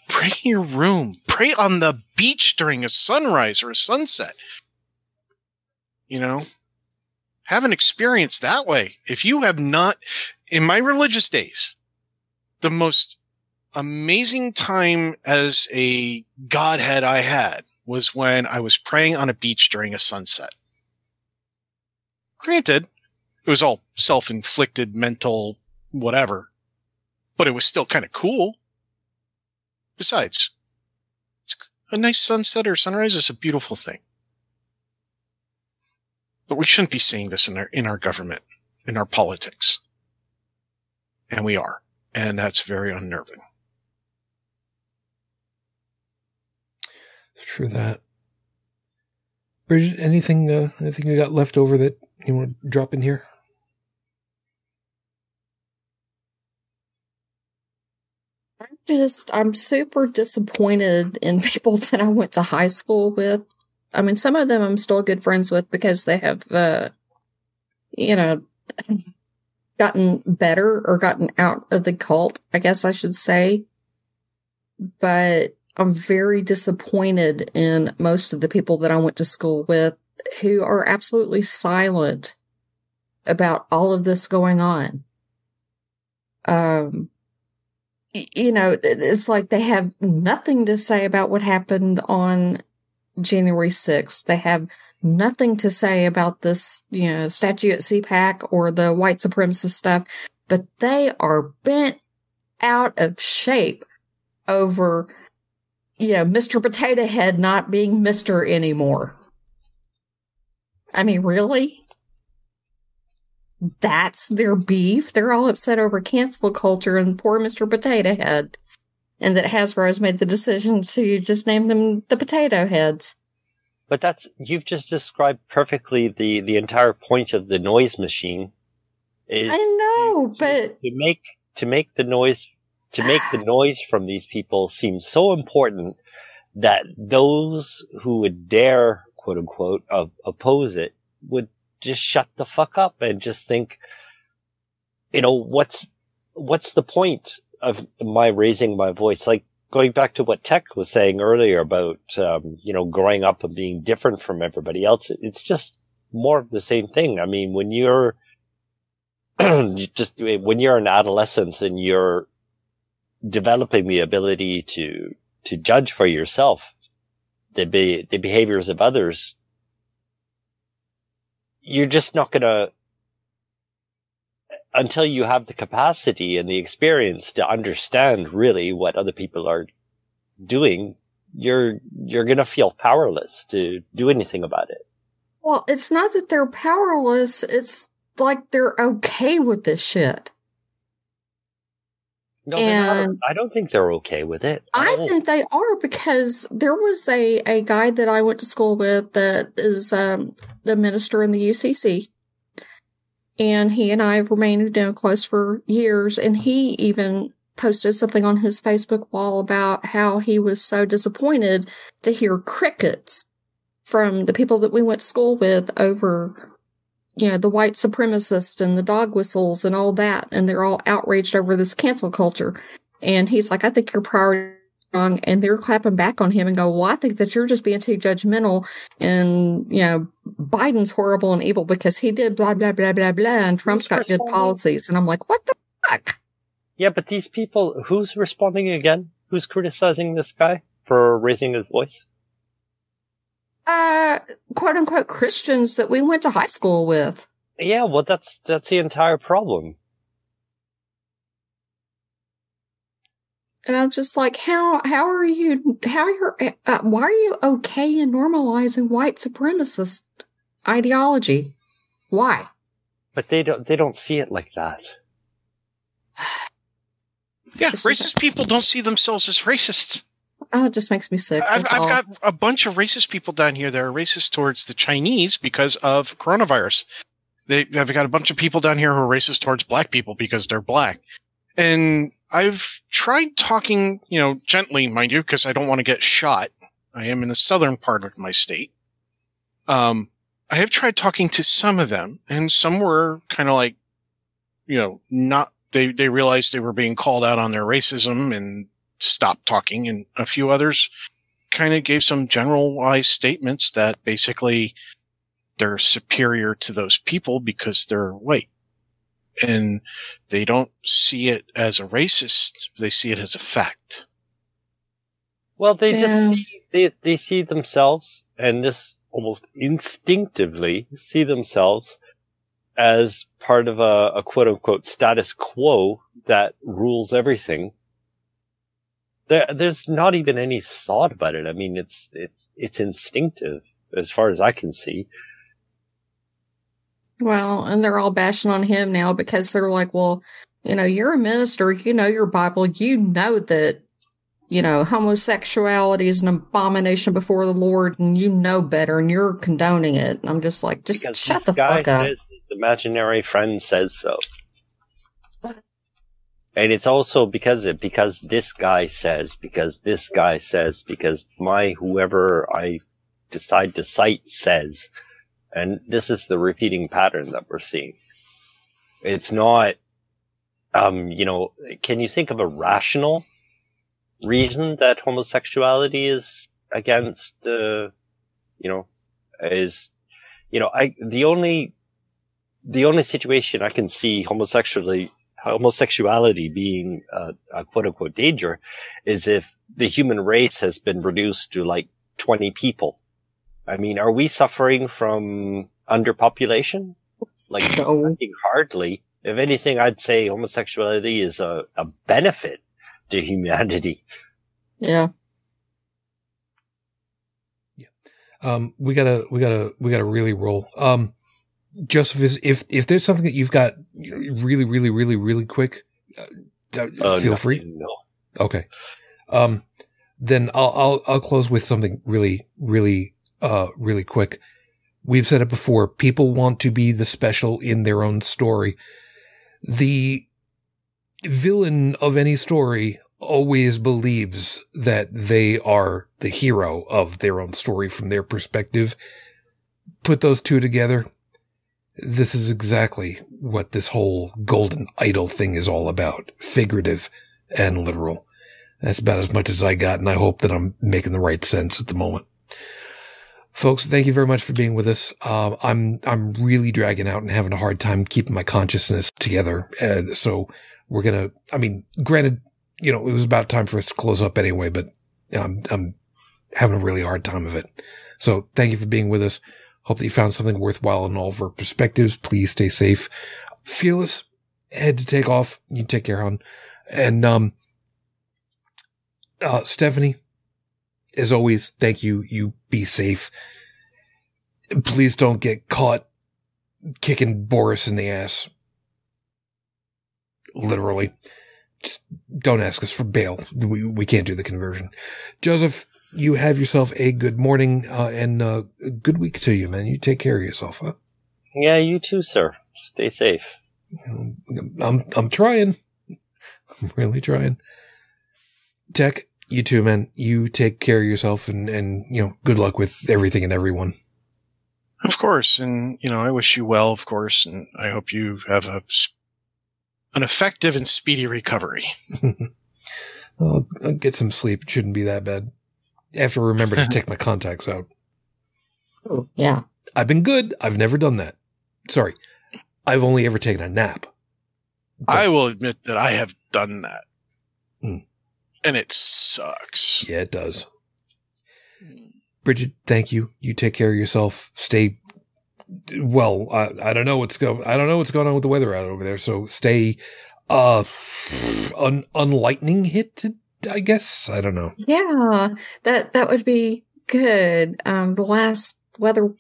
Pray in your room, pray on the beach during a sunrise or a sunset. You know, have an experience that way. If you have not, in my religious days, the most amazing time as a Godhead I had was when I was praying on a beach during a sunset. Granted, it was all self-inflicted mental whatever, but it was still kind of cool. Besides, a nice sunset or sunrise is a beautiful thing. But we shouldn't be seeing this in our in our government, in our politics. And we are. And that's very unnerving. True that. Bridget, anything uh, anything you got left over that you want to drop in here? I'm just, I'm super disappointed in people that I went to high school with. I mean, some of them I'm still good friends with because they have, uh, you know, gotten better or gotten out of the cult, I guess I should say. But I'm very disappointed in most of the people that I went to school with who are absolutely silent about all of this going on. Um, you know, it's like they have nothing to say about what happened on January 6th. They have nothing to say about this, you know, statue at CPAC or the white supremacist stuff, but they are bent out of shape over, you know, Mr. Potato Head not being Mr. anymore. I mean, really? That's their beef. They're all upset over cancel culture and poor Mr. Potato Head. And that Hasbro's made the decision to just name them the Potato Heads. But that's you've just described perfectly the the entire point of the noise machine. Is I know, to, but to make to make the noise to make the noise from these people seem so important that those who would dare quote unquote of oppose it would just shut the fuck up and just think, you know, what's, what's the point of my raising my voice? Like going back to what Tech was saying earlier about, um, you know, growing up and being different from everybody else. It's just more of the same thing. I mean, when you're just, when you're in adolescence and you're developing the ability to, to judge for yourself, the be, the behaviors of others, you're just not gonna until you have the capacity and the experience to understand really what other people are doing, you're you're gonna feel powerless to do anything about it. Well, it's not that they're powerless, it's like they're okay with this shit. No, and I don't think they're okay with it. I, think they are because there was a, a guy that I went to school with that is um, the minister in the UCC. And he and I have remained you know, close for years. And he even posted something on his Facebook wall about how he was so disappointed to hear crickets from the people that we went to school with over you know, the white supremacists and the dog whistles and all that. And they're all outraged over this cancel culture. And he's like, I think your priority wrong and they're clapping back on him and go, well, I think that you're just being too judgmental and, you know, Biden's horrible and evil because he did blah, blah, blah, blah, blah. And Trump's got good policies. And I'm like, what the fuck? Yeah, but these people, who's responding again? Who's criticizing this guy for raising his voice? Uh, quote unquote Christians that we went to high school with. Yeah, well, that's, that's the entire problem. And I'm just like, how how are you? How are you? Uh, why are you okay in normalizing white supremacist ideology? Why? But they don't they don't see it like that. Yeah, racist people don't see themselves as racists. Oh, it just makes me sick. I've, I've got a bunch of racist people down here that are racist towards the Chinese because of coronavirus. They, I've got a bunch of people down here who are racist towards black people because they're black. And I've tried talking, you know, gently, mind you, because I don't want to get shot. I am in the southern part of my state. Um, I have tried talking to some of them, and some were kind of like, you know, not, they, they realized they were being called out on their racism and stopped talking, and a few others kind of gave some generalized statements that basically they're superior to those people because they're white. And they don't see it as a racist, they see it as a fact. Well, they Yeah. just see they they see themselves and just almost instinctively see themselves as part of a, a quote unquote status quo that rules everything. There, there's not even any thought about it. I mean, it's it's it's instinctive as far as I can see. Well, and they're all bashing on him now because they're like, well, you know, you're a minister, you know your Bible, you know that, you know, homosexuality is an abomination before the Lord, and you know better, and you're condoning it. And I'm just like, just Because shut the fuck up. his imaginary friend says so. And it's also because it, because this guy says, because this guy says, because my whoever I decide to cite says, and this is the repeating pattern that we're seeing. It's not, um, you know, can you think of a rational reason that homosexuality is against, uh, you know, is, you know, I, the only, the only situation I can see homosexuality, homosexuality being a, a quote unquote danger is if the human race has been reduced to like 20 people. I mean, are we suffering from underpopulation? Like, No. Hardly. If anything, I'd say homosexuality is a, a benefit to humanity. Yeah. Yeah. Um, we gotta, we gotta, we gotta really roll. Um, Joseph, is if if there's something that you've got really, really, really, really quick, uh, uh, Uh, feel no, free. No. Okay. Um, then I'll, I'll, I'll close with something really, really, uh, really quick. We've said it before. People want to be the special in their own story. The villain of any story always believes that they are the hero of their own story from their perspective. Put those two together. This is exactly what this whole golden idol thing is all about. Figurative and literal. That's about as much as I got, and I hope that I'm making the right sense at the moment. Folks, thank you very much for being with us. Uh, I'm I'm really dragging out and having a hard time keeping my consciousness together. So we're gonna. I mean, granted, you know, it was about time for us to close up anyway, but I'm I'm having a really hard time of it. So thank you for being with us. Hope that you found something worthwhile in all of our perspectives. Please stay safe. Fearless, head to take off. You take care, hon. And um, uh, Stephanie, as always, thank you. You be safe. Please don't get caught kicking Boris in the ass. Literally. Just don't ask us for bail. We, we can't do the conversion. Joseph, you have yourself a good morning uh, and uh, a good week to you, man. You take care of yourself, huh? Yeah, you too, sir. Stay safe. I'm I'm trying. I'm really trying. Tech, you too, man. You take care of yourself and and you know, good luck with everything and everyone. Of course, and you know, I wish you well, of course, and I hope you have a s- an effective and speedy recovery. I'll, I'll get some sleep. It shouldn't be that bad. I have to remember to take my contacts out. Oh, yeah. I've been good. I've never done that. Sorry. I've only ever taken a nap. I will admit that I have done that. Hmm. And it sucks. Yeah, it does. Bridget, thank you. You take care of yourself. Stay well. I, I don't know what's going. I don't know what's going on with the weather out over there. So stay uh un, unlightning hit. I guess I don't know. Yeah, that that would be good. Um, the last weather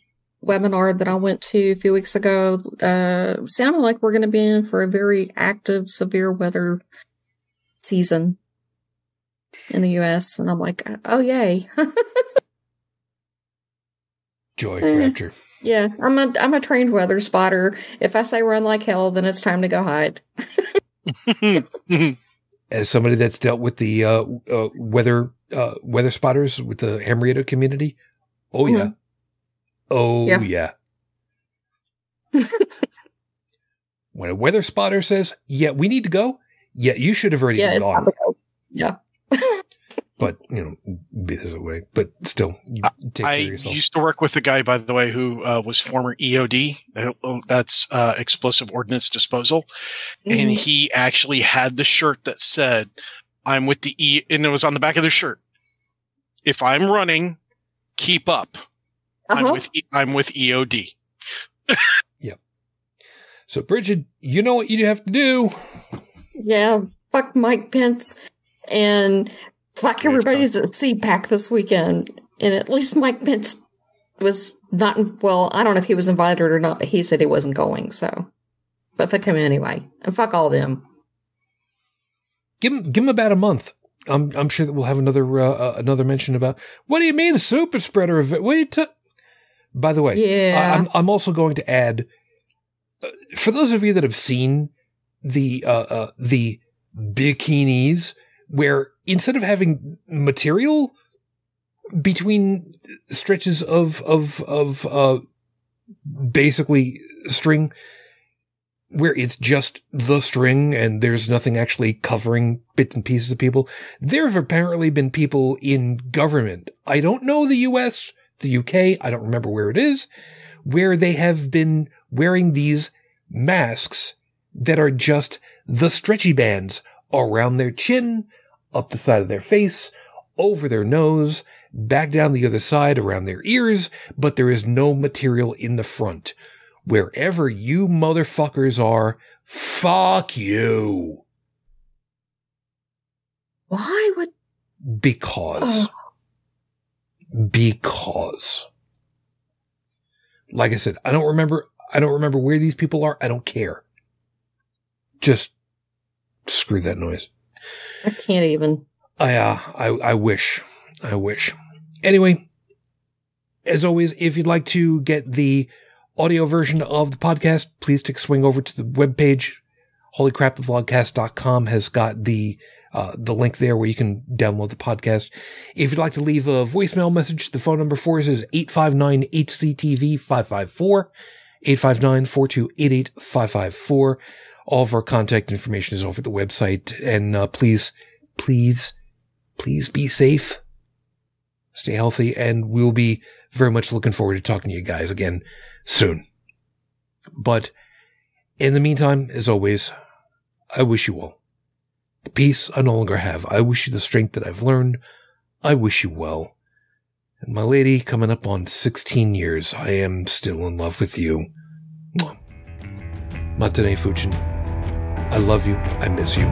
webinar that I went to a few weeks ago uh, sounded like we're going to be in for a very active, severe weather season in the U.S. And I'm like, oh yay! Joy rapture. yeah, I'm a I'm a trained weather spotter. If I say run like hell, then it's time to go hide. As somebody that's dealt with the uh, uh, weather uh, weather spotters with the Hamrietta community, oh yeah, Mhm. oh Yeah. yeah. when a weather spotter says, "Yeah, we need to go," yeah, you should have already yeah, gone. time to go. Yeah. But you know, be this way. But still, you take I care of yourself. used to work with a guy, by the way, who uh, was former EOD. uh, That's uh, explosive ordnance disposal, and Mhm. he actually had the shirt that said, "I'm with the E," and it was on the back of the shirt. If I'm running, keep up. I'm Uh-huh. with e- I'm with EOD. Yep. So, Bridget, you know what you have to do. Yeah, fuck Mike Pence and fuck everybody's at CPAC this weekend. And at least Mike Pence was not, well, I don't know if he was invited or not, but he said he wasn't going. So, but fuck him anyway. And fuck all them. Give him, give him about a month. I'm, I'm sure that we'll have another, uh, uh, another mention about. What do you mean, super spreader event? What are you ta- By the way, Yeah. I, I'm, I'm also going to add, uh, for those of you that have seen the, uh, uh, the bikinis, where instead of having material between stretches of, of, of, uh, basically string, where it's just the string and there's nothing actually covering bits and pieces of people. There have apparently been people in government. I don't know the US, the UK, I don't remember where it is, where they have been wearing these masks that are just the stretchy bands around their chin, up the side of their face, over their nose, back down the other side around their ears, but there is no material in the front. Wherever you motherfuckers are, fuck you. Why would, Because. oh, because like i said i don't remember i don't remember where these people are i don't care just screw that noise I can't even. i uh i i wish i wish anyway as always if you'd like to get the audio version of the podcast please take a swing over to the webpage holycrapthevlogcast.com has got the uh, the link there where you can download the podcast. If you'd like to leave a voicemail message, the phone number for us is 859-HCTV-554, 859-4288-554. All of our contact information is over at the website. And uh, please, please, please be safe. Stay healthy. And we'll be very much looking forward to talking to you guys again soon. But in the meantime, as always, I wish you all the peace I no longer have. I wish you the strength that I've learned. I wish you well. And my lady, coming up on 16 years, I am still in love with you. Matane Fujin. I love you. I miss you.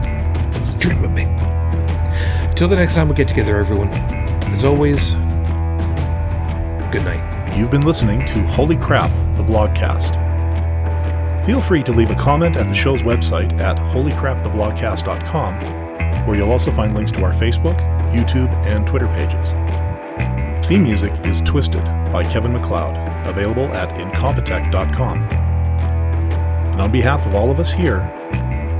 Dream of me. Till the next time we get together, everyone. As always, good night. You've been listening to Holy Crap, the Vlogcast. Feel free to leave a comment at the show's website at holycrapthevlogcast.com, where you'll also find links to our Facebook, YouTube, and Twitter pages. Theme music is Twisted by Kevin MacLeod, available at incompetech.com. And on behalf of all of us here,